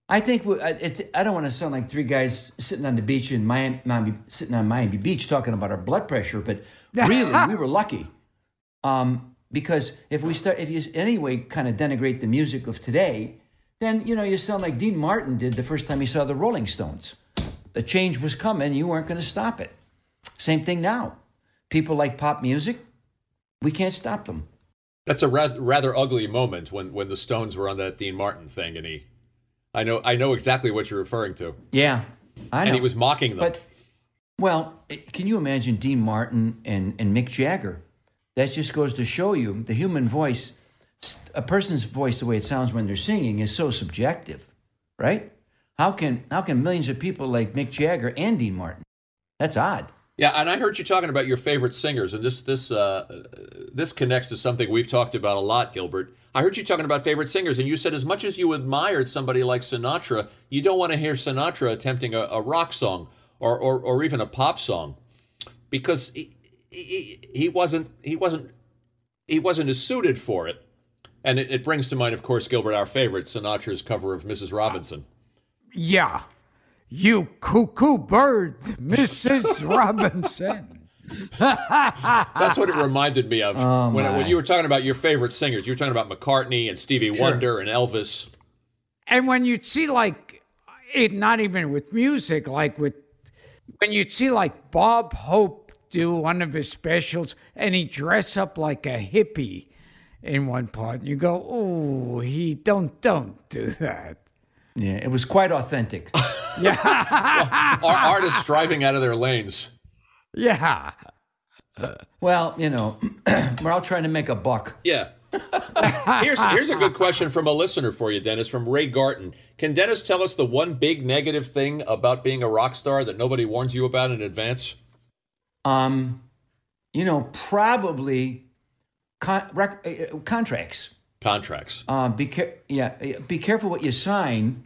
I think I- it's. I don't want to sound like three guys sitting on the beach in Miami, Miami sitting on Miami Beach talking about our blood pressure, but really we were lucky, um, because if we start, if you anyway kind of denigrate the music of today, then you know you sound like Dean Martin did the first time he saw the Rolling Stones. The change was coming, you weren't going to stop it. Same thing now. People like pop music, we can't stop them. That's a ra- rather ugly moment when, when the Stones were on that Dean Martin thing, and he, I know I know exactly what you're referring to, Yeah, I know. and he was mocking them. But well, can you imagine Dean Martin and, and Mick Jagger? That just goes to show you the human voice, a person's voice, the way it sounds when they're singing, is so subjective, right? How can how can millions of people like Mick Jagger and Dean Martin? That's odd. yeah, and I heard you talking about your favorite singers, and this this uh, this connects to something we've talked about a lot, Gilbert. I heard you talking about favorite singers, and you said as much as you admired somebody like Sinatra, you don't want to hear Sinatra attempting a, a rock song or, or or even a pop song, because he, he, he wasn't he wasn't he wasn't as suited for it. And it, it brings to mind, of course, Gilbert, our favorite, Sinatra's cover of Mrs. Robinson. Yeah. You cuckoo bird, Mrs. Robinson. That's what it reminded me of Oh, when, when you were talking about your favorite singers. You were talking about McCartney and Stevie Wonder and Elvis. And when you'd see like it, not even with music, like with when you'd see like Bob Hope do one of his specials and he dress up like a hippie in one part, and you go, "Oh, he don't don't do that." Yeah, it was quite authentic. Yeah, Our artists driving out of their lanes. Yeah. well, you know, we're all trying to make a buck. Yeah. here's here's a good question from a listener for you, Dennis, from Ray Garton. Can Dennis tell us the one big negative thing about being a rock star that nobody warns you about in advance? Um, you know, probably con- rec- uh, contracts. Contracts. Uh, be care- yeah, uh, be careful what you sign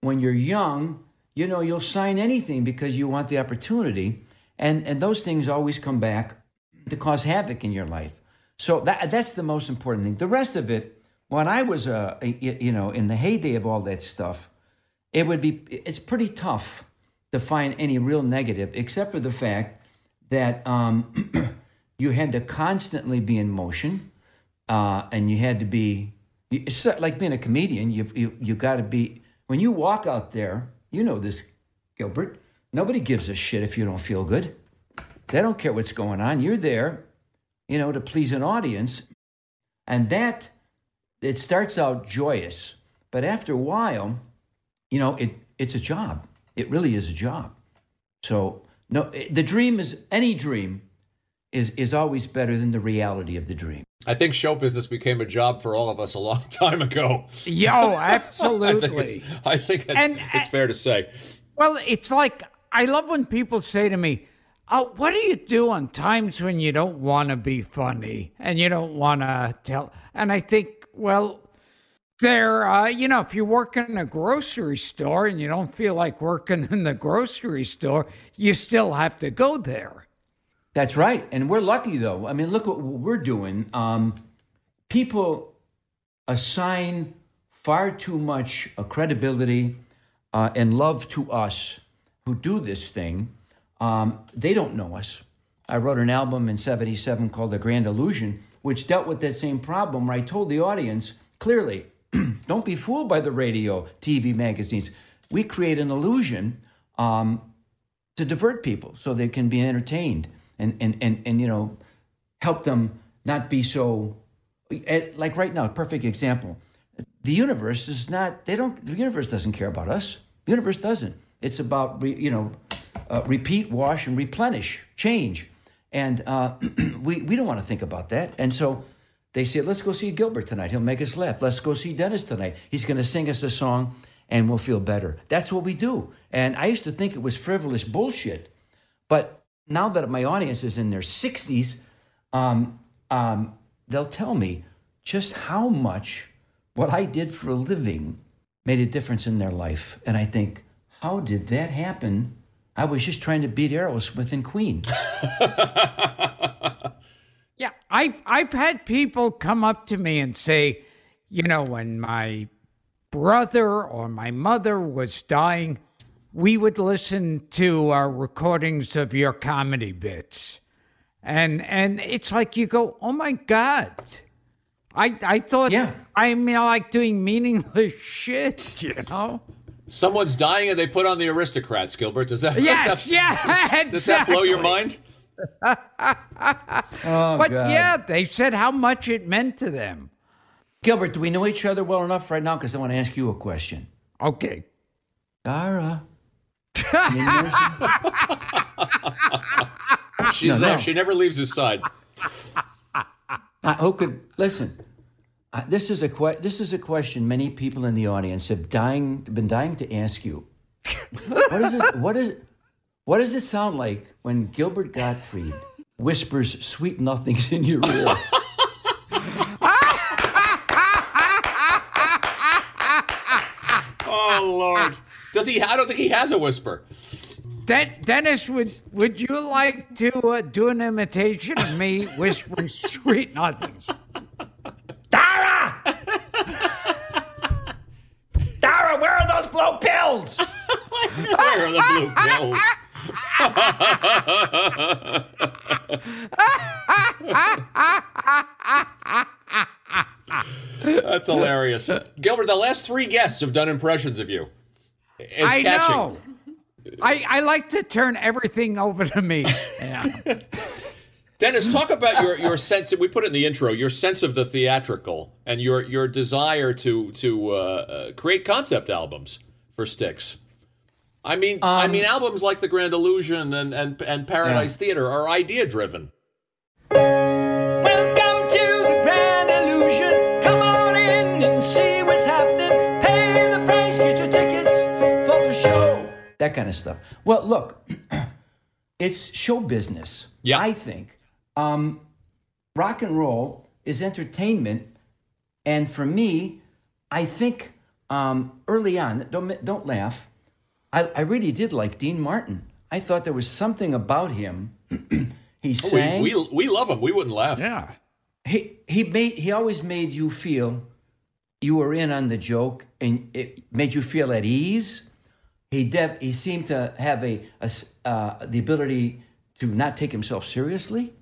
when you're young. You know, you'll sign anything because you want the opportunity, and and those things always come back to cause havoc in your life. So that that's the most important thing. The rest of it, when I was uh, you know in the heyday of all that stuff, it would be it's pretty tough to find any real negative, except for the fact that um, you had to constantly be in motion, uh, and you had to be. It's like being a comedian. You you you got to be when you walk out there. You know this, Gilbert. Nobody gives a shit if you don't feel good. They don't care what's going on. You're there, you know, to please an audience, and that it starts out joyous, but after a while, you know, it it's a job. It really is a job. So no, the dream is any dream is is always better than the reality of the dream. I think show business became a job for all of us a long time ago. Yo, absolutely. I think it's, I think it's, And- it's fair to say. Well, it's like I love when people say to me, "Oh, what do you do on times when you don't want to be funny and you don't want to tell?" And I think, well, there, uh, you know, if you work in a grocery store and you don't feel like working in the grocery store, you still have to go there. That's right, and we're lucky though. I mean, look what we're doing. Um, people assign far too much credibility uh, and love to us who do this thing. Um, they don't know us. I wrote an album in '77 called "The Grand Illusion," which dealt with that same problem. Where I told the audience clearly, "Don't be fooled by the radio, TV, magazines. We create an illusion." Um, to divert people so they can be entertained and and and, and you know help them not be so eh, like right now perfect example the universe is not they don't the universe doesn't care about us the universe doesn't it's about re, you know uh, repeat wash and replenish change. And uh, we we don't want to think about that. And so they said let's go see gilbert tonight. He'll make us laugh. Let's go see dennis tonight. He's going to sing us a song and we'll feel better. That's what we do. And i used to think it was frivolous bullshit. But now that my audience is in their 60s, um, um, they'll tell me just how much what I did for a living made a difference in their life. And I think, how did that happen? I was just trying to beat Aerosmith and Queen. Yeah, I've I've had people come up to me and say, you know, when my brother or my mother was dying, we would listen to our recordings of your comedy bits, and and it's like you go, oh my god, I I thought, Yeah. I mean, I like doing meaningless shit, you know. Someone's dying and they put on the aristocrats, Gilbert. Does that, Yes, does that, yeah, does that blow your mind? Oh, But God. yeah, they said how much it meant to them. Gilbert, do we know each other well enough right now? Because I want to ask you a question. Okay. Dara. can you hear us? She's No, there. no. She never leaves his side. Uh, who could listen? Uh, this is a que- this is a question many people in the audience have dying been dying to ask you. what is this? What is what does it sound like when Gilbert Gottfried whispers sweet nothings in your ear? Oh Lord. Does he? I don't think he has a whisper. Den- Dennis, would would you like to uh, do an imitation of me whispering sweet nothings? Dara! Dara, where are those blue pills? Where are the blue pills? That's hilarious. Gilbert, the last three guests have done impressions of you. It's I catching. know. I, I like to turn everything over to me. Yeah. Dennis, talk about your, your sense. We put it in the intro. Your sense of the theatrical and your your desire to to uh, uh, create concept albums for Styx. I mean, I Um, mean, albums like The Grand Illusion and and, and Paradise Theater are idea driven. Welcome to the Grand Illusion. Come on in and see what's happening. Pay the price, get your tickets for the show. That kind of stuff. Well, look, it's show business. Yeah. I think um, rock and roll is entertainment, and for me, I think um, early on, don't don't laugh. I, I really did like Dean Martin. I thought there was something about him. he We, sang we we love him. We wouldn't laugh. Yeah. he he made he always made you feel you were in on the joke and it made you feel at ease he de- he seemed to have a, a s- uh, the ability to not take himself seriously,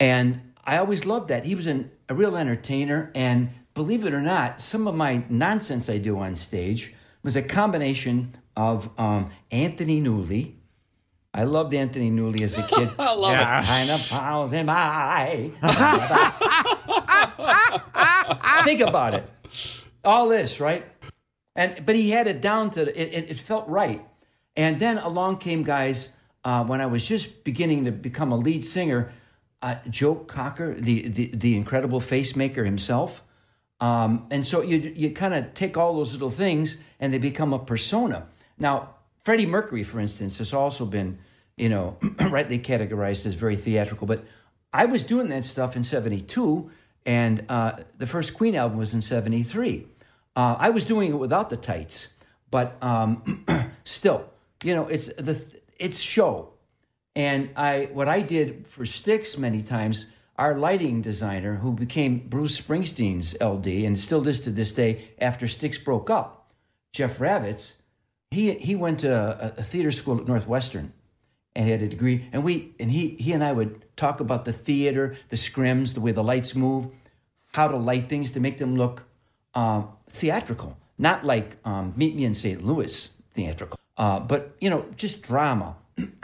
and I always loved that. He was an, a real entertainer, and believe it or not, some of my nonsense I do on stage was a combination of um, Anthony Newley. I loved Anthony Newley as a kid. I love Yeah. kind of pounds in my. Think about it. All this, right? And but he had it down to it. It, it felt right. And then along came guys uh, when I was just beginning to become a lead singer. Uh, Joe Cocker, the, the the incredible face maker himself. Um, and so you you kind of take all those little things and they become a persona. Now, Freddie Mercury, for instance, has also been, you know, rightly categorized as very theatrical. But I was doing that stuff in '72, and uh, the first Queen album was in '73. Uh, I was doing it without the tights, but um, still, you know, it's the it's show. And I, what I did for Styx many times, our lighting designer, who became Bruce Springsteen's LD and still is to this day after Styx broke up, Jeff Ravitz, he he went to a, a theater school at Northwestern, and had a degree. And we and he he and I would talk about the theater, the scrims, the way the lights move, how to light things to make them look um, theatrical, not like um, Meet Me in St. Louis theatrical, uh, but you know, just drama.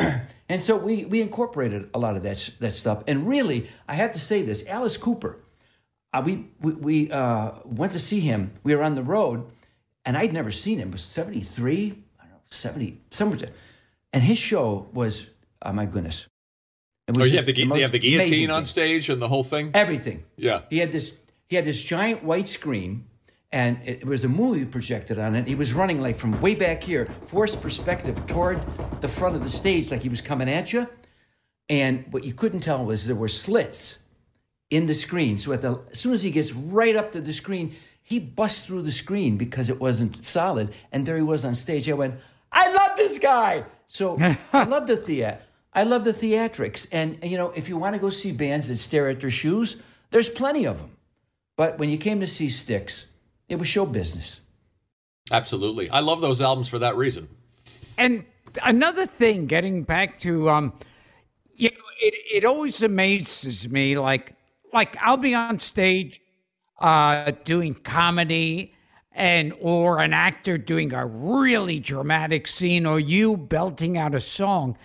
and so we we incorporated a lot of that that stuff. And really, I have to say this: Alice Cooper. Uh, we we, we uh, went to see him. We were on the road, and I'd never seen him. It was seventy three, I don't know, seventy somewhere. And his show was, oh my goodness, it Oh, you have the, have the guillotine on stage and the whole thing. Everything. Yeah. He had this. He had this giant white screen, and it was a movie projected on it. He was running like from way back here, forced perspective toward the front of the stage, like he was coming at you. And what you couldn't tell was there were slits in the screen. So at the as soon as he gets right up to the screen, he busts through the screen because it wasn't solid, and there he was on stage. I went, I love this guy. So I love the theater. I love the theatrics, and you know, if you want to go see bands that stare at their shoes, there's plenty of them. But when you came to see Styx, it was show business. Absolutely. I love those albums for that reason. And another thing, getting back to um, you know, it it always amazes me. Like like I'll be on stage, uh, doing comedy, and or an actor doing a really dramatic scene, or you belting out a song.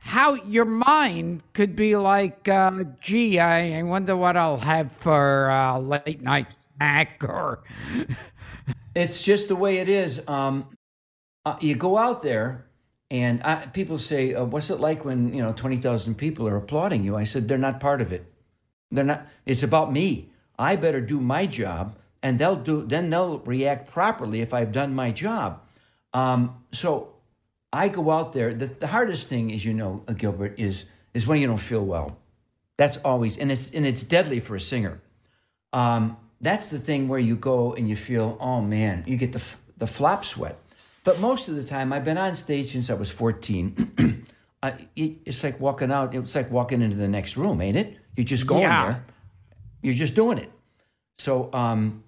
How your mind could be like, uh, gee, I, I wonder what I'll have for uh, late night snack, or It's just the way it is. Um, uh, you go out there, and I, people say, uh, "What's it like when you know twenty thousand people are applauding you?" I said, "They're not part of it. They're not. It's about me. I better do my job, and they'll do. Then they'll react properly if I've done my job. Um, so I go out there. The, the hardest thing, as you know, uh, Gilbert, is is when you don't feel well. That's always, and it's and it's deadly for a singer. Um, that's the thing where you go and you feel, oh man, you get the f- the flop sweat. But most of the time, I've been on stage since I was fourteen. I, it, it's like walking out. It's like walking into the next room, ain't it? You're just going Yeah. there. You're just doing it. So, um,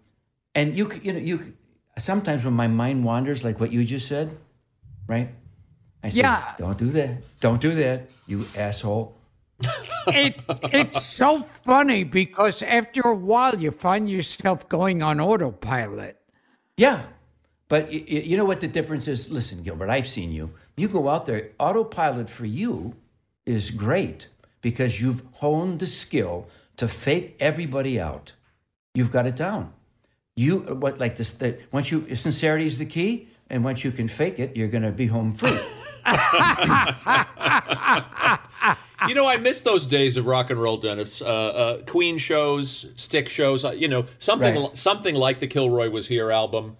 and you you know you sometimes when my mind wanders, like what you just said, right? I say, Yeah. don't do that. Don't do that, you asshole. It it's so funny because after a while you find yourself going on autopilot. Yeah. But y- y- you know what the difference is? Listen, Gilbert, I've seen you. You go out there, autopilot for you is great because you've honed the skill to fake everybody out. You've got it down. You what like this that once you sincerity is the key, and once you can fake it, you're gonna be home free. You know, I miss those days of rock and roll, Dennis. Uh, uh, Queen shows, Styx shows. Uh, you know, something Right. something like the Kilroy Was Here album,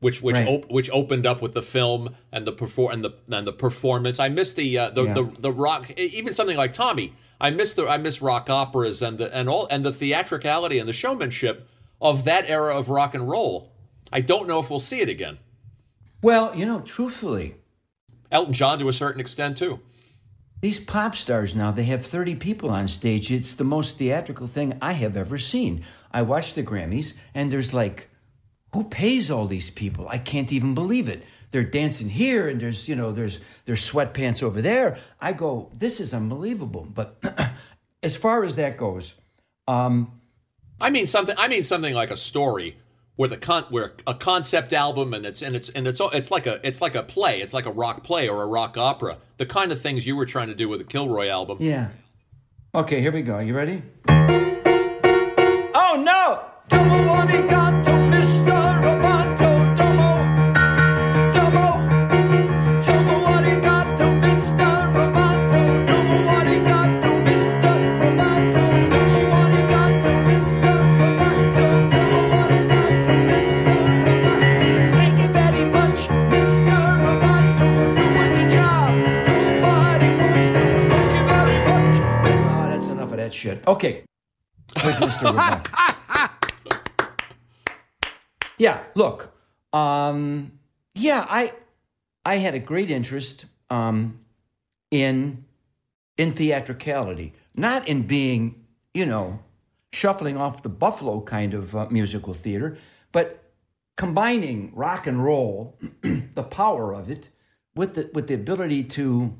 which which Right. op- which opened up with the film and the perform and the and the performance. I miss the uh, the, Yeah. the the rock. Even something like Tommy. I miss the I miss rock operas and the and all and the theatricality and the showmanship of that era of rock and roll. I don't know if we'll see it again. well, you know, truthfully, Elton John to a certain extent too. These pop stars now, they have 30 people on stage. It's the most theatrical thing I have ever seen. I watch the Grammys, and there's like, who pays all these people? I can't even believe it. They're dancing here and there's, you know, there's there's sweatpants over there. I go, this is unbelievable. But as far as that goes, um, I mean something. I mean something like a story where the con where a concept album and it's and it's and it's it's like a it's like a play. It's like a rock play or a rock opera. The kind of things you were trying to do with the Kilroy album. yeah. Okay, here we go. You ready? Oh no! Domo arigato, Mr. Okay. Where's Mr. Yeah, look. Um, yeah, I I had a great interest um, in in theatricality, not in being, you know, shuffling off the Buffalo kind of uh, musical theater, but combining rock and roll, the power of it, with the with the ability to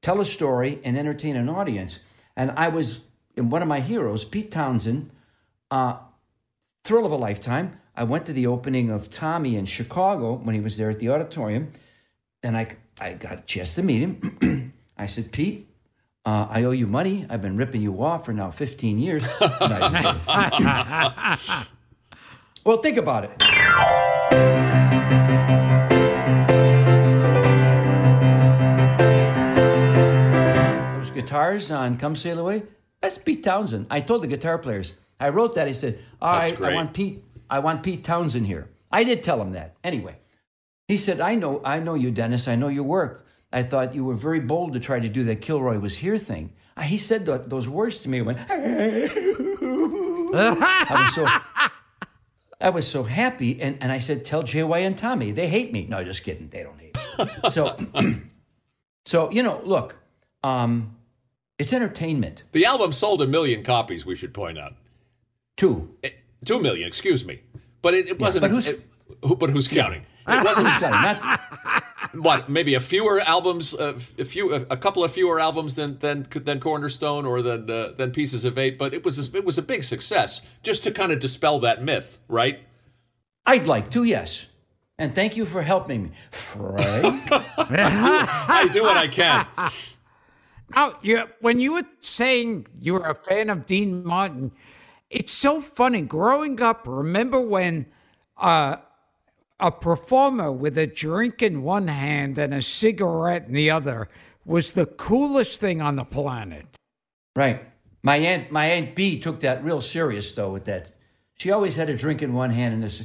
tell a story and entertain an audience. And I was in one of my heroes, Pete Townshend, uh, thrill of a lifetime. I went to the opening of Tommy in Chicago when he was there at the auditorium, and I, I got a chance to meet him. I said, Pete, uh, I owe you money. I've been ripping you off for now 15 years. Well, think about it. Those guitars on Come Sail Away, that's Pete Townshend. I told the guitar players, I wrote that. I said, All right, I want Pete, I want Pete Townshend here. I did tell him that. Anyway, he said, I know, I know you, Dennis. I know your work. I thought you were very bold to try to do that Kilroy was here thing. He said th- those words to me. I went, I was so, I was so happy. And, and I said, tell JY and Tommy, they hate me. No, just kidding. They don't hate me. so, so, you know, look, um, it's entertainment The album sold a million copies. We should point out too. Eh, two million. Excuse me, but it, it wasn't. but who's- it- who, but who's counting? It wasn't. Who's selling? Not, what maybe a fewer albums, uh, a few, a couple of fewer albums than than than Cornerstone or than uh, than Pieces of Eight, but it was a, it was a big success. Just to kind of dispel that myth, right? I'd like to, yes. And thank you for helping me. Frank? I do what I can. Now, you, when you were saying you were a fan of Dean Martin, it's so funny. Growing up, remember when uh, a performer with a drink in one hand and a cigarette in the other was the coolest thing on the planet? right. My aunt, my aunt B took that real serious though. With that, she always had a drink in one hand and this.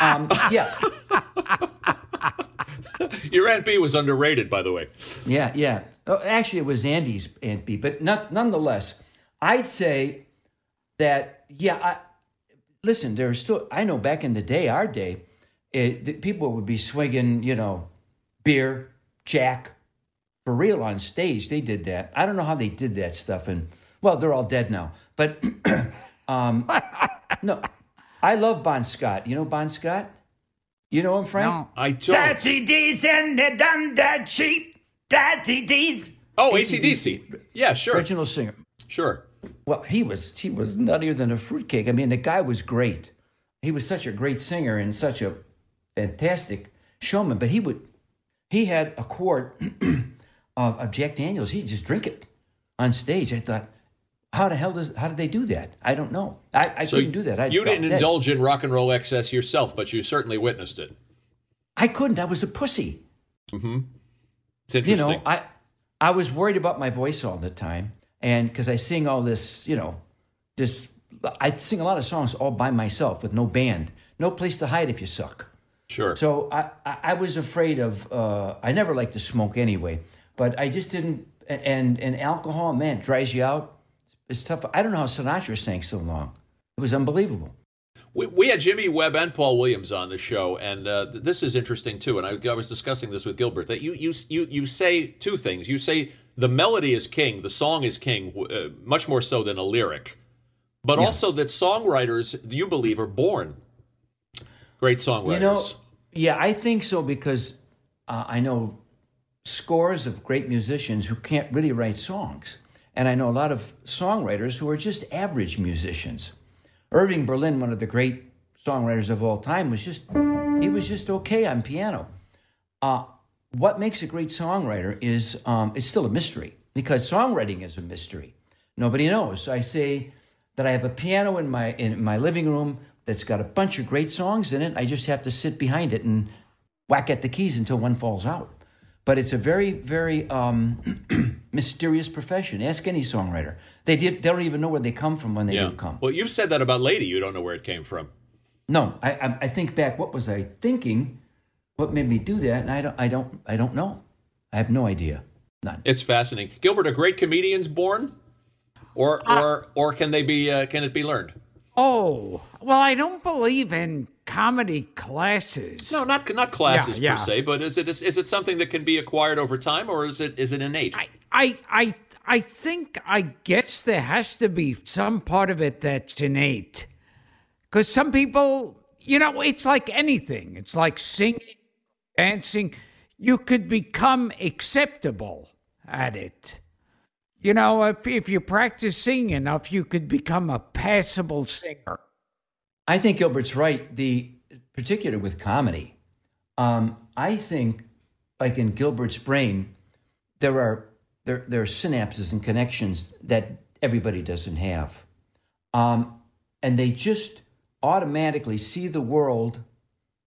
Um, yeah, Your Aunt B was underrated, by the way. yeah, yeah. Oh, actually, it was Andy's aunt B, but not, nonetheless, I'd say that yeah. I, listen, there's still. I know back in the day, our day, it, people would be swinging, you know, beer, Jack, for real on stage. They did that. I don't know how they did that stuff, and well, they're all dead now. But um, no, I love Bon Scott. You know Bon Scott? You know him, Frank? No. I don't. D's and they done that cheap. Daddy D's. Oh, ACDC. Yeah, sure, Original singer. sure. Well, he was he was nuttier than a fruitcake. I mean, the guy was great. He was such a great singer and such a fantastic showman. But he would he had a quart of, of Jack Daniels. He'd just drink it on stage. I thought, how the hell does how did they do that? I don't know. I, I So couldn't do that. I you didn't indulge in rock and roll excess yourself, but you certainly witnessed it. I couldn't. I was a pussy. It's interesting. you know i i was worried about my voice all the time and because i sing all this you know this i sing a lot of songs all by myself with no band no place to hide if you suck sure. so i i, I was afraid of uh i never liked to smoke anyway but i just didn't and and alcohol man dries you out it's tough i don't know how sinatra sang so long it was unbelievable We, we had Jimmy Webb and Paul Williams on the show, and uh, this is interesting too. And I, I was discussing this with Gilbert that you you you you say two things. You say the melody is king, the song is king, uh, much more so than a lyric, but also that songwriters you believe are born. Great songwriters. You know, yeah, I think so because uh, I know scores of great musicians who can't really write songs. And I know a lot of songwriters who are just average musicians. Irving Berlin, one of the great songwriters of all time, was just, he was just okay on piano. Uh, what makes a great songwriter is um, it's still a mystery because songwriting is a mystery. Nobody knows. I say that I have a piano in my in my living room that's got a bunch of great songs in it. I just have to sit behind it and whack at the keys until one falls out. But it's a very very um, mysterious profession. Ask any songwriter. They did. They don't even know where they come from when they yeah. do come. Well, you've said that about Lady. You don't know where it came from. No, I, I I think back. What was I thinking? What made me do that? And I don't. I don't. I don't know. I have no idea. None. It's fascinating. Gilbert, are great comedians born, or Uh, or or can they be? Uh, can it be learned? Oh, well, I don't believe in comedy classes. No, not not classes Yeah, yeah. per se, but is it is, is it something that can be acquired over time, or is it is it innate? I, I, I, I think, I guess there has to be some part of it that's innate. Because some people, you know, it's like anything. It's like singing, dancing. You could become acceptable at it. You know, if, if you practice singing enough, you could become a passable singer. I think Gilbert's right. The particular with comedy, um, I think, like in Gilbert's brain, there are there there are synapses and connections that everybody doesn't have, um, and they just automatically see the world.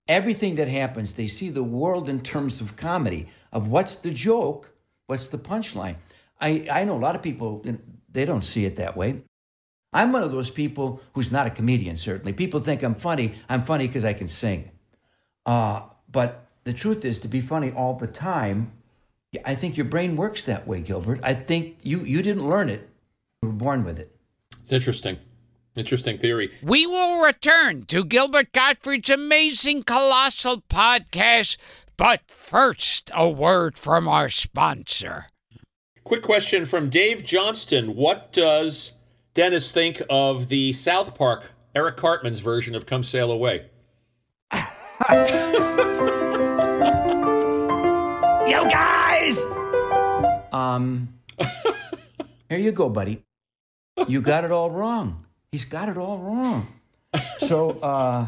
Everything that happens, they see the world in terms of comedy, of what's the joke, what's the punchline. I, I know a lot of people, they don't see it that way. I'm one of those people who's not a comedian, certainly. People think I'm funny. I'm funny because I can sing. Uh, but the truth is, to be funny all the time, I think your brain works that way, Gilbert. I think you, you didn't learn it, you were born with it. It's interesting, interesting theory. We will return to Gilbert Gottfried's amazing colossal podcast, but first, a word from our sponsor. Quick question from Dave Johnston: What does Dennis think of the South Park Eric Cartman's version of "Come Sail Away"? You guys! Um, here you go, buddy. You got it all wrong. He's got it all wrong. So, uh,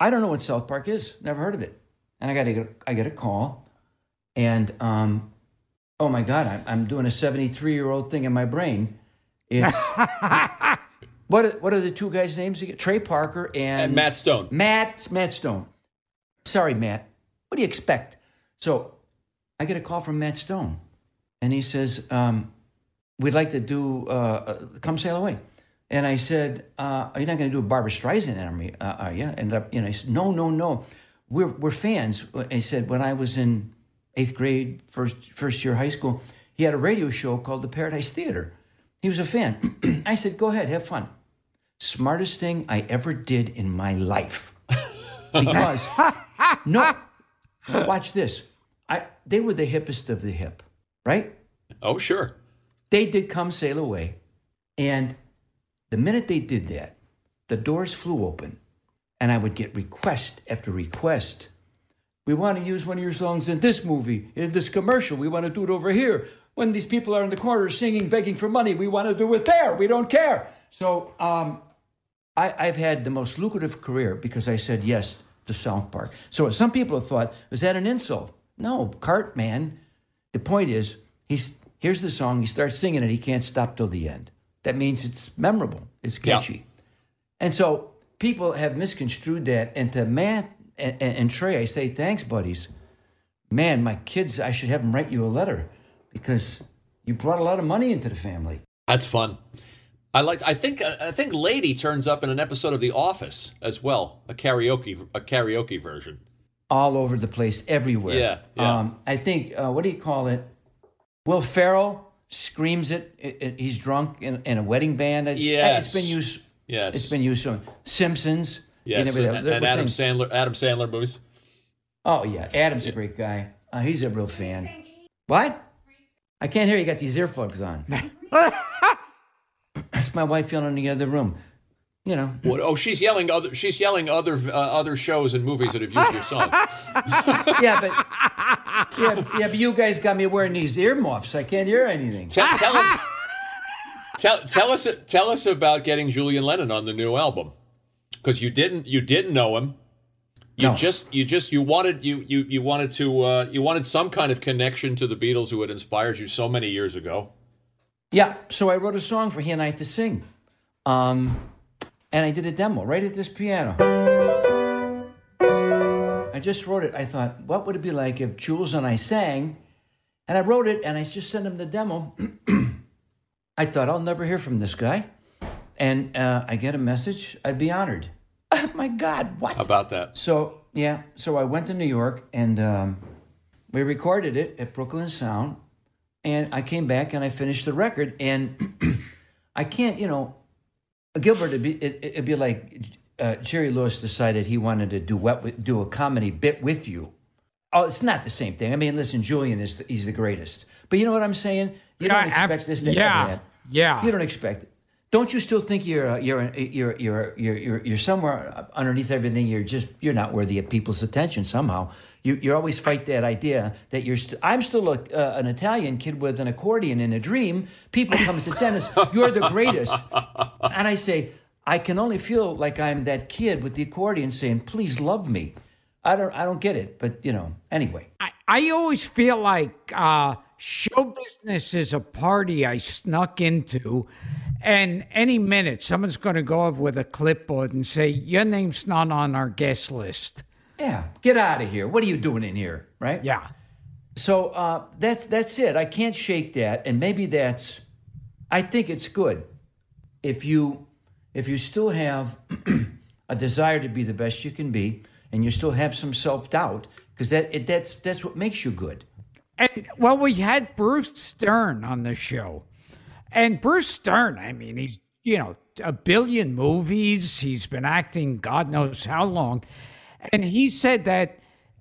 I don't know what South Park is. Never heard of it. And I got to get, I get a call, and um, oh my God, I'm, I'm doing a 73 year old thing in my brain. It's what? Are, what are the two guys' names again? Trey Parker and, And Matt Stone. Matt Matt Stone. Sorry, Matt. What do you expect? So I get a call from Matt Stone, and he says, um, "We'd like to do uh, uh, Come Sail Away." And I said, uh, "Are you not going to do a Barbra Streisand on me, uh, are you?" And uh, you know, he said, "No, no, no. We're we're fans." I said, "When I was in eighth grade, first first year high school, he had a radio show called the Paradise Theater. He was a fan." I said, "Go ahead, have fun." Smartest thing I ever did in my life because no, watch this. I they were the hippest of the hip, right? Oh, sure. They did come sail away, and the minute they did that, the doors flew open, and I would get request after request. We want to use one of your songs in this movie, in this commercial. We want to do it over here. When these people are in the corner singing, begging for money, we want to do it there. We don't care. So um, I, I've had the most lucrative career because I said yes to South Park. So some people have thought, was that an insult? No, Cartman. The point is, he's here's the song. He starts singing it. He can't stop till the end. That means it's memorable. It's Yeah. catchy. And so people have misconstrued that. And to Matt and, and, and Trey, I say, thanks, buddies. Man, my kids, I should have them write you a letter because you brought a lot of money into the family. That's fun. I like. I think. uh, I think Lady turns up in an episode of The Office as well, a karaoke, a karaoke version. all over the place, everywhere. Yeah, yeah. Um, I think, uh, what do you call it? Will Ferrell screams it. it, it- he's drunk in, in a wedding band. Yeah. It's been used. Yes. It's been used. So Simpsons. you know, and, and Adam saying- Sandler. Adam Sandler movies. Oh yeah, Adam's a great guy. Uh, he's a real fan. What? I can't hear you. Got these earplugs on. That's my wife yelling in the other room. you know. What, oh, she's yelling other. She's yelling other uh, other shows and movies that have used your song. Yeah, but yeah, yeah, but you guys got me wearing these earmuffs. I can't hear anything. Tell, tell, him- tell, tell us tell us about getting Julian Lennon on the new album because you didn't you didn't know him. You No. just you just you wanted you you you wanted to uh, you wanted some kind of connection to the Beatles who had inspired you so many years ago. Yeah, so I wrote a song for he and I to sing. Um, and I did a demo right at this piano. I just wrote it. I thought, what would it be like if Jules and I sang? And I wrote it and I just sent him the demo. I thought, I'll never hear from this guy. And uh, I get a message, I'd be honored. Oh my God, what? About that? So yeah, so I went to New York and um, we recorded it at Brooklyn Sound, and I came back and I finished the record. And I can't, you know, Gilbert, it'd be, it, it'd be like uh, Jerry Lewis decided he wanted to duet with, do a comedy bit with you. Oh, it's not the same thing. I mean, listen, Julian is the, he's the greatest, but you know what I'm saying? You don't expect abs- this to yeah, happen. yeah. You don't expect it. Don't you still think you're uh, you're you're you're you're you're, you're somewhere underneath everything? You're just you're not worthy of people's attention somehow. You you always fight that idea that you're. St- I'm still a, uh, an Italian kid with an accordion in a dream. People come and say, Dennis, you're the greatest, and I say, I can only feel like I'm that kid with the accordion saying, please love me. I don't I don't get it, but you know. Anyway, I, I always feel like uh, show business is a party I snuck into, and any minute someone's going to go over with a clipboard and say, Your name's not on our guest list. yeah, get out of here. What are you doing in here, right? Yeah. So uh, that's that's it. I can't shake that, and maybe that's. I think it's good if you if you still have a desire to be the best you can be, and you still have some self doubt, because that it, that's that's what makes you good. And well, we had Bruce Dern on the show. And Bruce Dern, I mean, he's, you know, a billion movies. He's been acting God knows how long. And he said that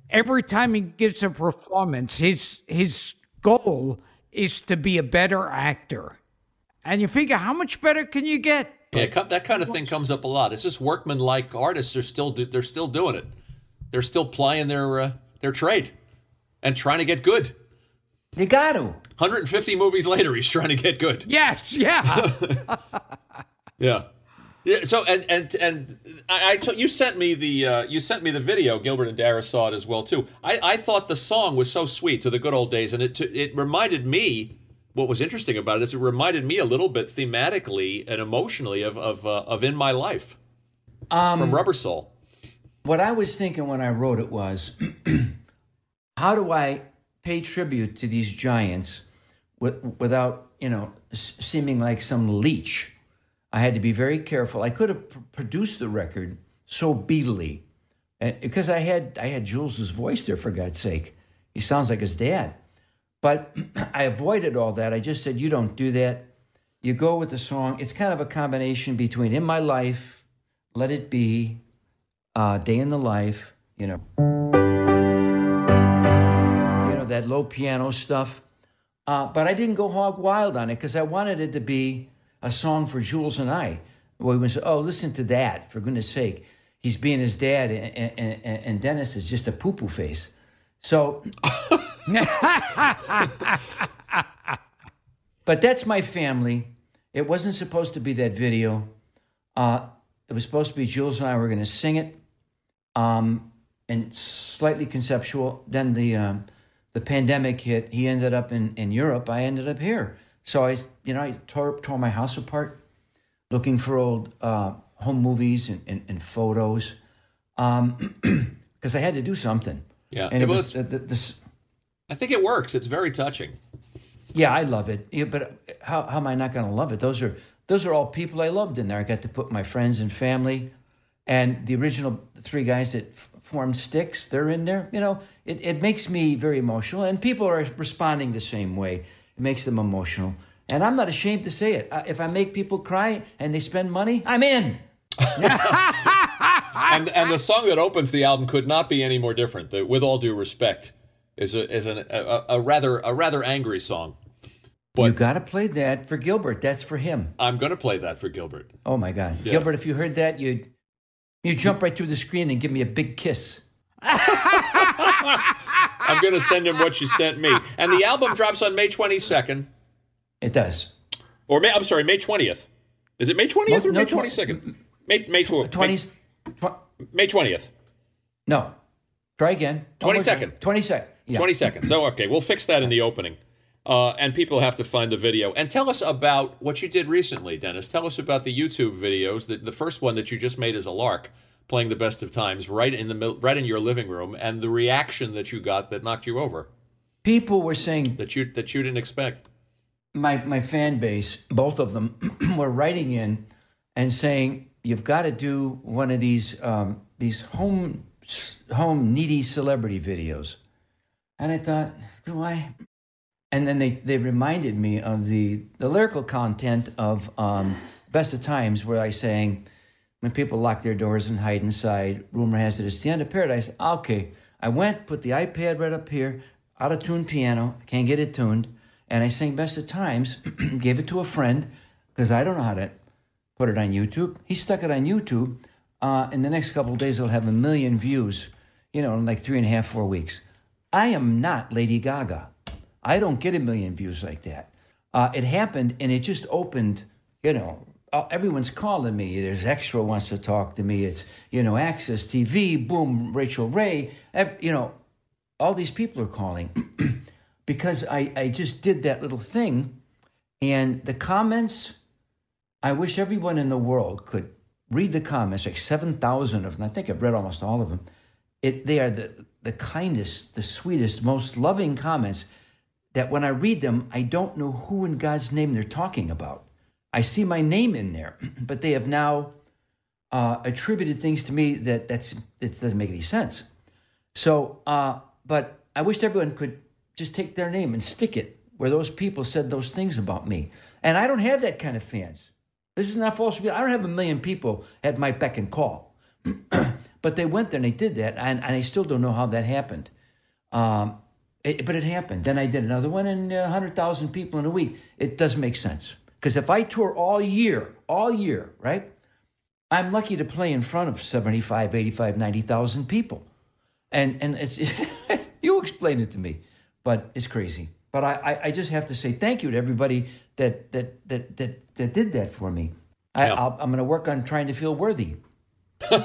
every time he gives a performance, his his goal is to be a better actor. And you figure how much better can you get? Yeah, that kind of thing comes up a lot. It's just workman-like artists are still do, they're still doing it. They're still plying their uh, their trade and trying to get good. You got to. 150 movies later, he's trying to get good. Yes, yeah. Yeah. Yeah. So and and and I, I told you sent me the uh, you sent me the video. Gilbert and Dara saw it as well too. I, I thought the song was so sweet to the good old days, and it it reminded me. What was interesting about it is it reminded me a little bit thematically and emotionally of of uh, of in my life from Rubber Soul. What I was thinking when I wrote it was, how do I pay tribute to these giants with, without, you know, seeming like some leech? I had to be very careful. I could have pr- produced the record so beatily, and, because I had I had Jules's voice there for God's sake. He sounds like his dad, but I avoided all that. I just said, "You don't do that. You go with the song. It's kind of a combination between "In My Life," "Let It Be," uh, "Day in the Life." You know, that low piano stuff. Uh, but I didn't go hog wild on it because I wanted it to be a song for Jules and I. Where we would say, "Oh, listen to that! For goodness' sake, he's being his dad, and, and, and, and Dennis is just a poo poo face." So, but that's my family. It wasn't supposed to be that video. Uh, it was supposed to be Jules and I were going to sing it, um, and slightly conceptual. Then the um, the pandemic hit. He ended up in, in Europe. I ended up here. So I, you know, I tore, tore my house apart, looking for old uh, home movies and, and, and photos, because I had to do something. Yeah, and it it, was, was- the, the. I think it works. It's very touching. Yeah, I love it. Yeah, but how, how am I not going to love it? Those are those are all people I loved in there. I got to put my friends and family, and the original three guys that formed Styx. They're in there. You know, it, it makes me very emotional, and people are responding the same way. It makes them emotional, and I'm not ashamed to say it. If I make people cry and they spend money, I'm in. and and the song that opens the album could not be any more different. The, with all due respect, is a is an, a, a rather a rather angry song. But you got to play that for Gilbert. That's for him. I'm going to play that for Gilbert. Oh my God, Yeah. Gilbert! If you heard that, you'd you jump right through the screen and give me a big kiss. I'm going to send him what you sent me. And the album drops on May 22nd. It does. Or May, I'm sorry, May 20th. Is it May 20th No, or no, May 22nd? May, May, tw- Twenty. May, May 20th. no, try again. 22nd. Twenty second. Yeah. 20 seconds. So, okay, we'll fix that in the opening. Uh, and people have to find the video. And tell us about what you did recently, Dennis. Tell us about the YouTube videos. The, the first one that you just made is a lark, playing the best of times, right in the right in your living room, and the reaction that you got that knocked you over, People were saying that you that you didn't expect. my my fan base, both of them, were writing in and saying you've got to do one of these um, these home home needy celebrity videos, and I thought, do I? And then they, they reminded me of the the lyrical content of um, Best of Times, where I sang when people lock their doors and hide inside. Rumor has it it's the end of paradise. Okay, I went, put the iPad right up here, out of tune piano, can't get it tuned, and I sang Best of Times, gave it to a friend because I don't know how to put it on YouTube. He stuck it on YouTube. Uh, in the next couple of days, it'll have a million views, you know, in like three and a half, four weeks. I am not Lady Gaga. I don't get a million views like that. Uh, it happened and it just opened, you know, uh, everyone's calling me. There's Extra wants to talk to me. It's, you know, Access TV, boom, Rachael Ray, you know, all these people are calling because I, I just did that little thing. And the comments, I wish everyone in the world could read the comments, like 7,000 of them. I think I've read almost all of them. It, they are the, the kindest, the sweetest, most loving comments that when I read them, I don't know who in God's name they're talking about. I see my name in there, but they have now uh, attributed things to me that that's it doesn't make any sense. So, uh, but I wish everyone could just take their name and stick it where those people said those things about me. And I don't have that kind of fans. This is not false. I don't have a million people at my beck and call. but they went there and they did that, and, and I still don't know how that happened. Um, it, but it happened. Then I did another one, and uh, 100,000 people in a week. It doesn't make sense. Because if I tour all year, all year, right, I'm lucky to play in front of 75, 85, 90,000 people. And, and it's, you explain it to me, but it's crazy. But I, I, I just have to say thank you to everybody that, that, that, that, that did that for me. I, Yeah. I'll, I'm going to work on trying to feel worthy.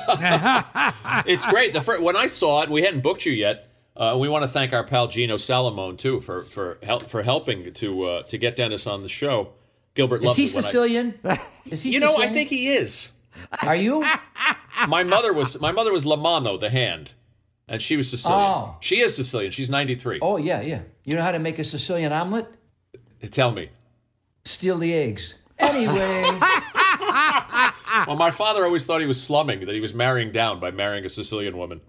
It's great. The first, when I saw it, we hadn't booked you yet. Uh, we want to thank our pal Gino Salamone too for for help for helping to uh, to get Dennis on the show. Gilbert Is loved he it when I- Sicilian? Is he you know, I think he is. Are you? My mother was my mother was Lamano, the hand, and she was Sicilian. Oh. She is Sicilian. She's ninety three. Oh, yeah, yeah. You know how to make a Sicilian omelet? Tell me. Steal the eggs. Anyway, Well, my father always thought he was slumming, that he was marrying down by marrying a Sicilian woman.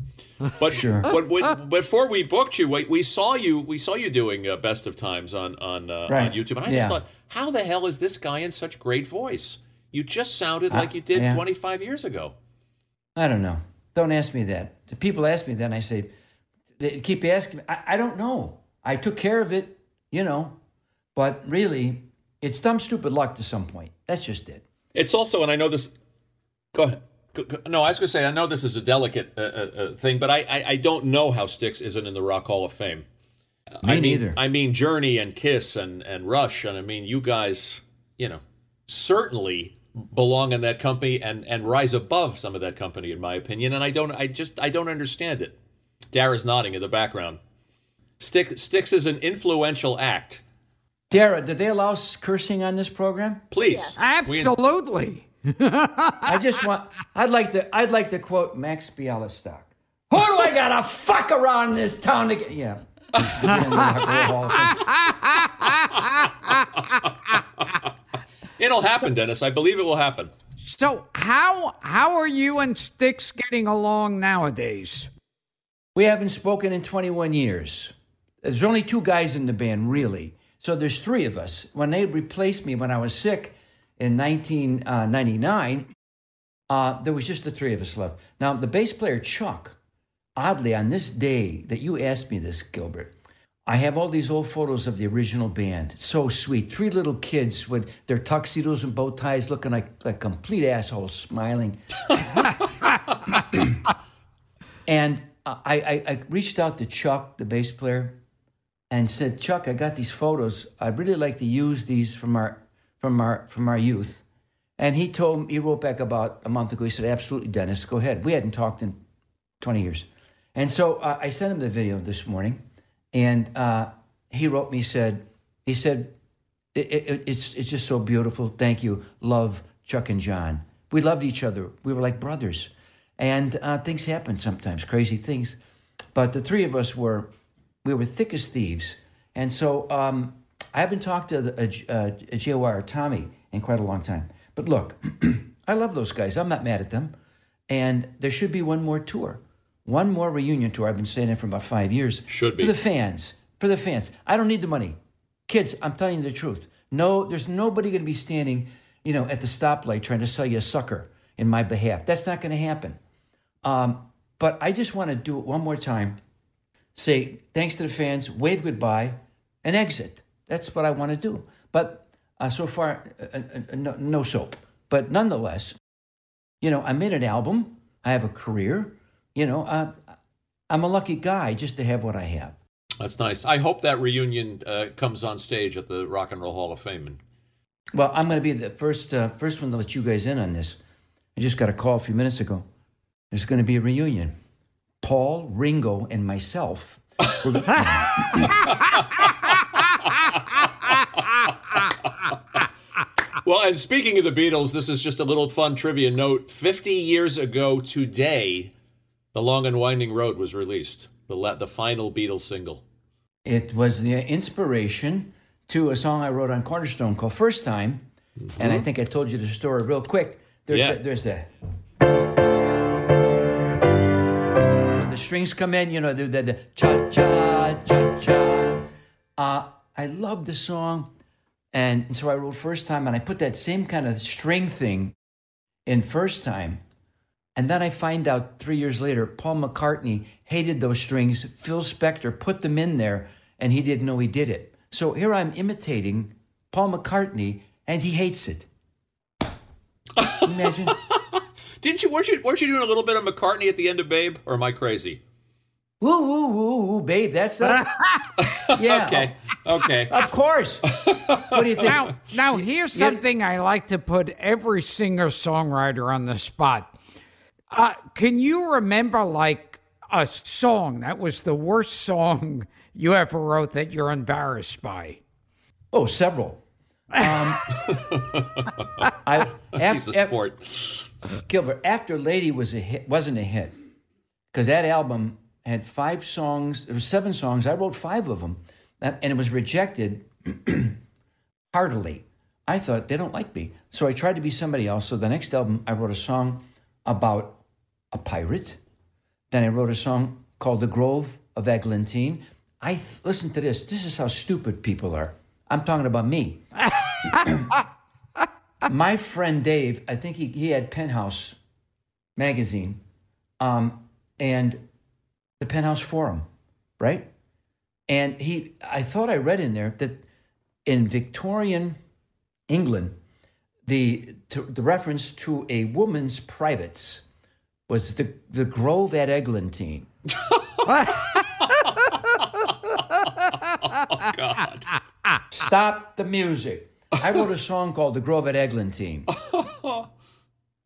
But Sure. But when, before we booked you, we, we saw you. We saw you doing uh, Best of Times on on, uh, Right. on YouTube, and I Yeah. just thought, how the hell is this guy in such great voice? You just sounded like you did yeah. 25 years ago. I don't know. Don't ask me that. The people ask me that, and I say, they keep asking me. I, I don't know. I took care of it, you know, but really, it's dumb, stupid luck to some point. That's just it. It's also, and I know this. Go ahead. No, I was going to say I know this is a delicate uh, uh, uh, thing, but I, I I don't know how Styx isn't in the Rock Hall of Fame. Me I mean, neither. I mean Journey and Kiss and and Rush, and I mean you guys, you know, certainly belong in that company and and rise above some of that company, in my opinion. And I don't, I just, I don't understand it. Dara's nodding in the background. Styx, Styx is an influential act. Dara, did they allow cursing on this program? Please, We- Absolutely. I just want. I'd like to. I'd like to quote Max Bialystock. Who do I gotta fuck around in this town to get? Yeah. In the Rock and Roll Hall of Fame. it'll happen, Dennis. I believe it will happen. So how how are you and Styx getting along nowadays? We haven't spoken in 21 years. There's only two guys in the band, really. So there's three of us. When they replaced me when I was sick in 1999, uh, there was just the three of us left. Now, the bass player, Chuck, oddly, on this day that you asked me this, Gilbert, I have all these old photos of the original band. So sweet. Three little kids with their tuxedos and bow ties looking like, like complete assholes, smiling. and I, I, I reached out to Chuck, the bass player, and said, Chuck, I got these photos. I'd really like to use these from our from our from our youth. And he told me he wrote back about a month ago. He said, Absolutely, Dennis, go ahead. We hadn't talked in 20 years. And so uh, I sent him the video this morning, and uh, he wrote me, said, he said, it, it, it's, it's just so beautiful. Thank you. Love Chuck and John. We loved each other. We were like brothers. And uh, things happen sometimes, crazy things. But the three of us were, we were thick as thieves. And so um, I haven't talked to the, uh, a JOR Tommy in quite a long time. But look, I love those guys. I'm not mad at them. And there should be one more tour, one more reunion tour. I've been saying it for about five years. Should be. For the fans. For the fans. I don't need the money. Kids, I'm telling you the truth. No, there's nobody going to be standing, you know, at the stoplight trying to sell you a sucker in my behalf. That's not going to happen. Um, but I just want to do it one more time. Say thanks to the fans, wave goodbye, and exit. That's what I want to do. But uh, so far, uh, uh, uh, no, no soap. But nonetheless, you know, I made an album. I have a career. You know, uh, I'm a lucky guy just to have what I have. That's nice. I hope that reunion uh, comes on stage at the Rock and Roll Hall of Fame. And Well, I'm going to be the first uh, first one to let you guys in on this. I just got a call a few minutes ago. There's going to be a reunion. Paul, Ringo, and myself. We're Well, and speaking of the Beatles, this is just a little fun trivia note. 50 years ago today, The Long and Winding Road was released, the, la- the final Beatles single. it was the inspiration to a song I wrote on Cornerstone called First Time. And I mm-hmm. think I told you the story real quick. There's Yeah. a, there's a the strings come in, you know, the, the, the cha cha cha cha. Uh, I love the song, and, so I wrote First Time, and I put that same kind of string thing in First Time. And then I find out three years later, Paul McCartney hated those strings. Phil Spector put them in there, and he didn't know he did it. So here I'm imitating Paul McCartney, and he hates it. Imagine. Didn't you weren't you weren't you doing a little bit of McCartney at the end of Babe? Or am I crazy? woo, woo, woo, woo, babe. That's the. yeah. Okay. Okay. Of course. What do you think? Now, now here's something I like to put every singer songwriter on the spot. Uh, can you remember like a song that was the worst song you ever wrote that you're embarrassed by? Oh, several. Um, I He's af- a af- sport. Gilbert, after Lady was a hit, wasn't a hit, because that album had five songs. There were seven songs. I wrote five of them, and uh, and it was rejected heartily. I thought they don't like me, so I tried to be somebody else. So the next album, I wrote a song about a pirate. Then I wrote a song called "The Grove of Eglantine." I th- listen to this. This is how stupid people are. I'm talking about me. My friend Dave, I think he, he had Penthouse magazine um, and the Penthouse Forum, right? And he, I thought I read in there that in Victorian England, the to, the reference to a woman's privates was the the Grove at Eglantine. oh, God. Stop the music. I wrote a song called The Grove at Eglantine.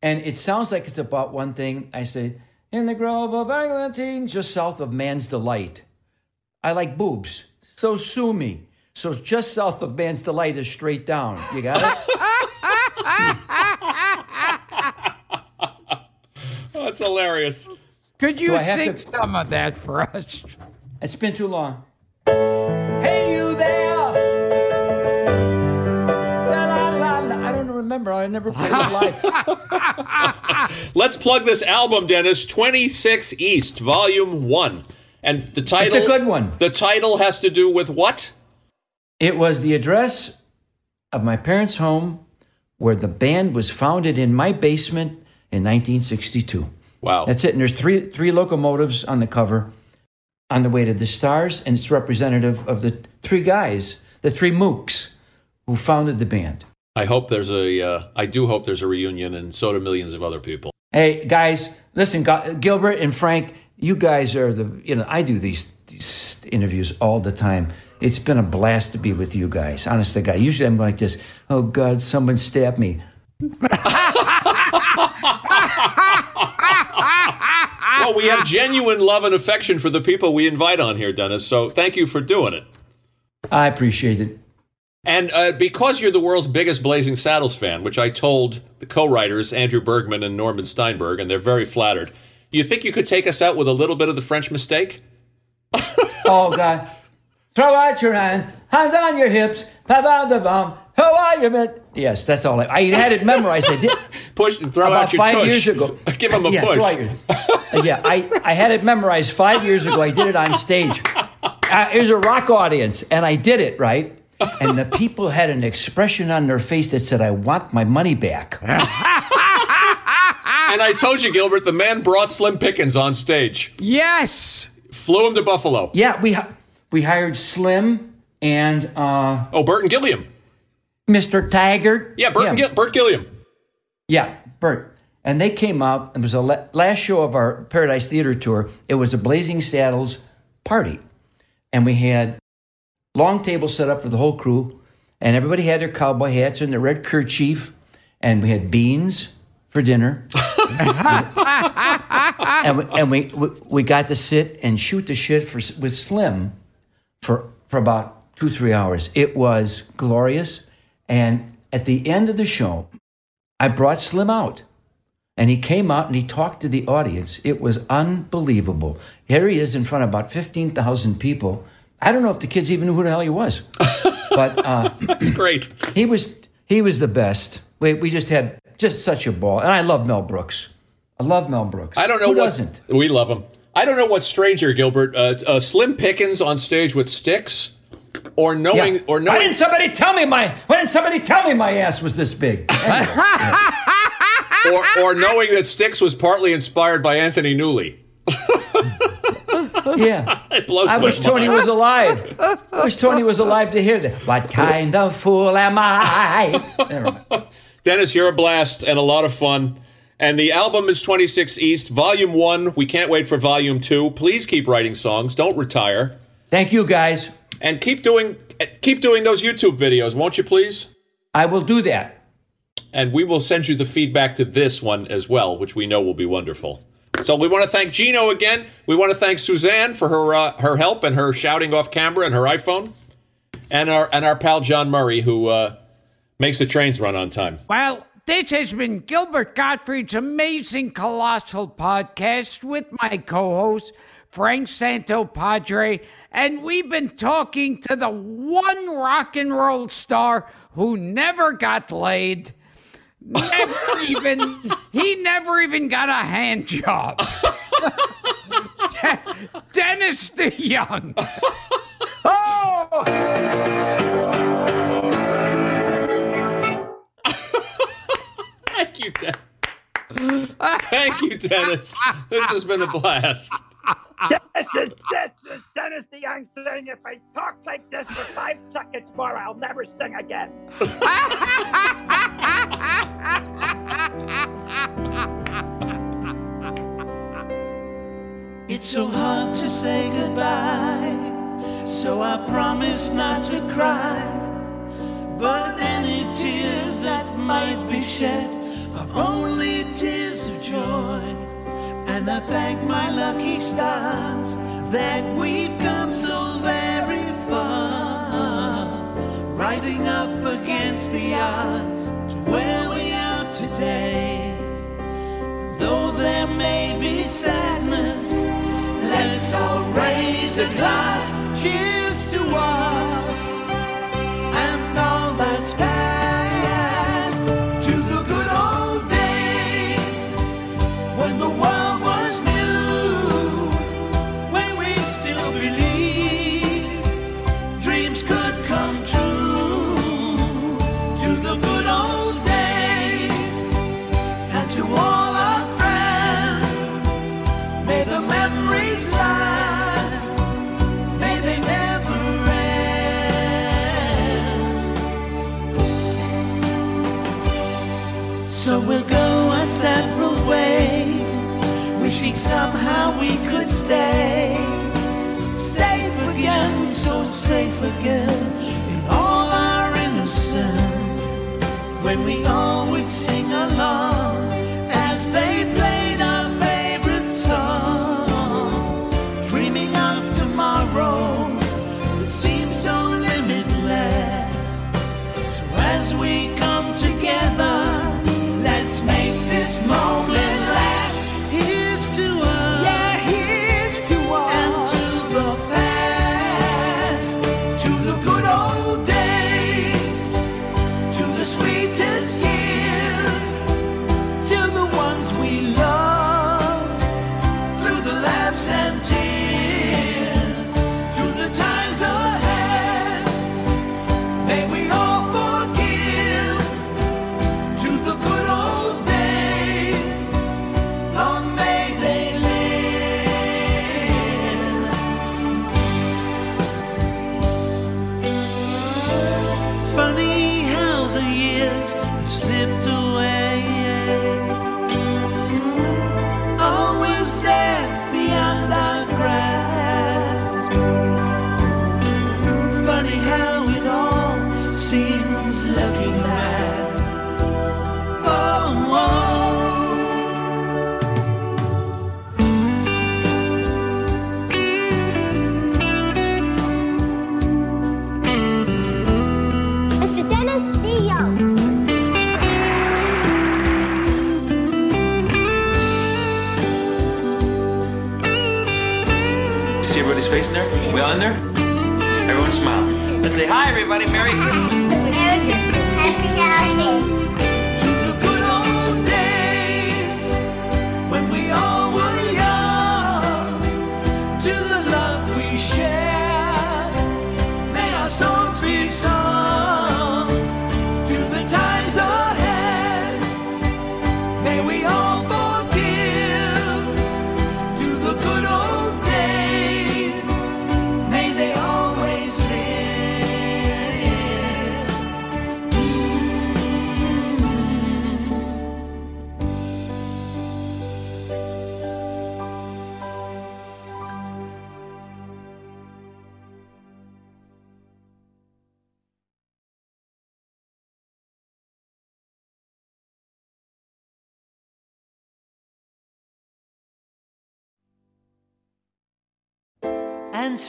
and it sounds like it's about one thing. I say, In the Grove of Eglantine, just south of Man's Delight. I like boobs, so sue me. So just south of Man's Delight is straight down. You got it? Oh, that's hilarious. Could you sing to- some of that for us? It's been too long. Hey, you there! Remember. I never played it live. Let's plug this album, Dennis. 26 East, Volume 1. And the title It's a good one. The title has to do with what? It was the address of my parents' home where the band was founded in my basement in 1962. Wow. That's it. And there's three three locomotives on the cover. on the way to the stars, and it's representative of the three guys, the three mooks who founded the band. I hope there's a. Uh, I do hope there's a reunion, and so do millions of other people. Hey guys, listen, Gilbert and Frank, you guys are the. You know, I do these, these interviews all the time. It's been a blast to be with you guys. Honest to God. Usually I'm like this. Oh God, someone stabbed me. well, we have genuine love and affection for the people we invite on here, Dennis. So thank you for doing it. I appreciate it. And uh, because you're the world's biggest Blazing Saddles fan, which I told the co-writers Andrew Bergman and Norman Steinberg, and they're very flattered. You think you could take us out with a little bit of the French mistake? oh God! Throw out your hands, hands on your hips, pa devant. Who are you, man? Yes, that's all. I, I had it memorized. I did. Push, and throw about out your five tush. years ago. Give him a yeah, push. Your, yeah, I, I had it memorized five years ago. I did it on stage. Uh, it was a rock audience, and I did it right. And the people had an expression on their face that said, "I want my money back." and I told you, Gilbert, the man brought Slim Pickens on stage. Yes. Flew him to Buffalo. Yeah, we we hired Slim and uh, oh, Burton Gilliam. Mr. Taggart. Yeah, Bert, yeah. Bert Gilliam. Yeah, Bert. And they came up. It was the last show of our Paradise Theater tour. It was a Blazing Saddles party. And we had long table set up for the whole crew. And everybody had their cowboy hats and their red kerchief. And we had beans for dinner. and we, and we, we, we got to sit and shoot the shit for, with Slim for, for about two, three hours. It was glorious. And at the end of the show, I brought Slim out. And he came out and he talked to the audience. It was unbelievable. Here he is in front of about 15,000 people. I don't know if the kids even knew who the hell he was. But uh, that's great. He was he was the best. We, we just had just such a ball. And I love Mel Brooks. I love Mel Brooks. I don't know who what, doesn't. We love him. I don't know what's stranger, Gilbert. Uh, uh, Slim Pickens on stage with Styx or knowing yeah. or knowing. Why didn't somebody tell me my? Why didn't somebody tell me my ass was this big? or or knowing that Styx was partly inspired by Anthony Newley. yeah, it blows I wish Tony mind. was alive. I wish Tony was alive to hear that. What kind of fool am I? Dennis, you're a blast and a lot of fun. And the album is 26 East, Volume 1. We can't wait for Volume 2. Please keep writing songs. Don't retire. Thank you, guys. And keep doing keep doing those YouTube videos, won't you please? I will do that. And we will send you the feedback to this one as well, which we know will be wonderful. So we want to thank Gino again. We want to thank Suzanne for her uh, her help and her shouting off camera and her iPhone, and our and our pal John Murray who uh, makes the trains run on time. Well, this has been Gilbert Gottfried's amazing colossal podcast with my co-host Frank Santopadre, and we've been talking to the one rock and roll star who never got laid. Never even he never even got a hand job. De- Dennis DeYoung. Oh! Thank you, Dennis. Thank you, Dennis. This has been a blast. This is this is Dennis DeYoung saying if I talk like this for five seconds more, I'll never sing again. It's so hard to say goodbye, so I promise not to cry. But any tears that might be shed are only tears of joy. And I thank my lucky stars that we've come so very far. Rising up against the odds to where we are today. Though there may be sadness, let's all raise a glass. Cheers to us stay. Safe again, so safe again, in all our innocence. When we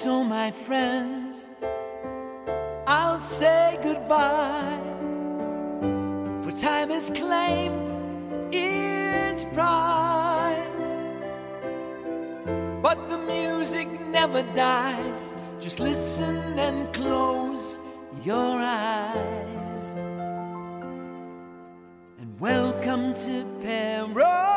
so, my friends, I'll say goodbye. For time has claimed its prize. But the music never dies. Just listen and close your eyes. And welcome to Paris.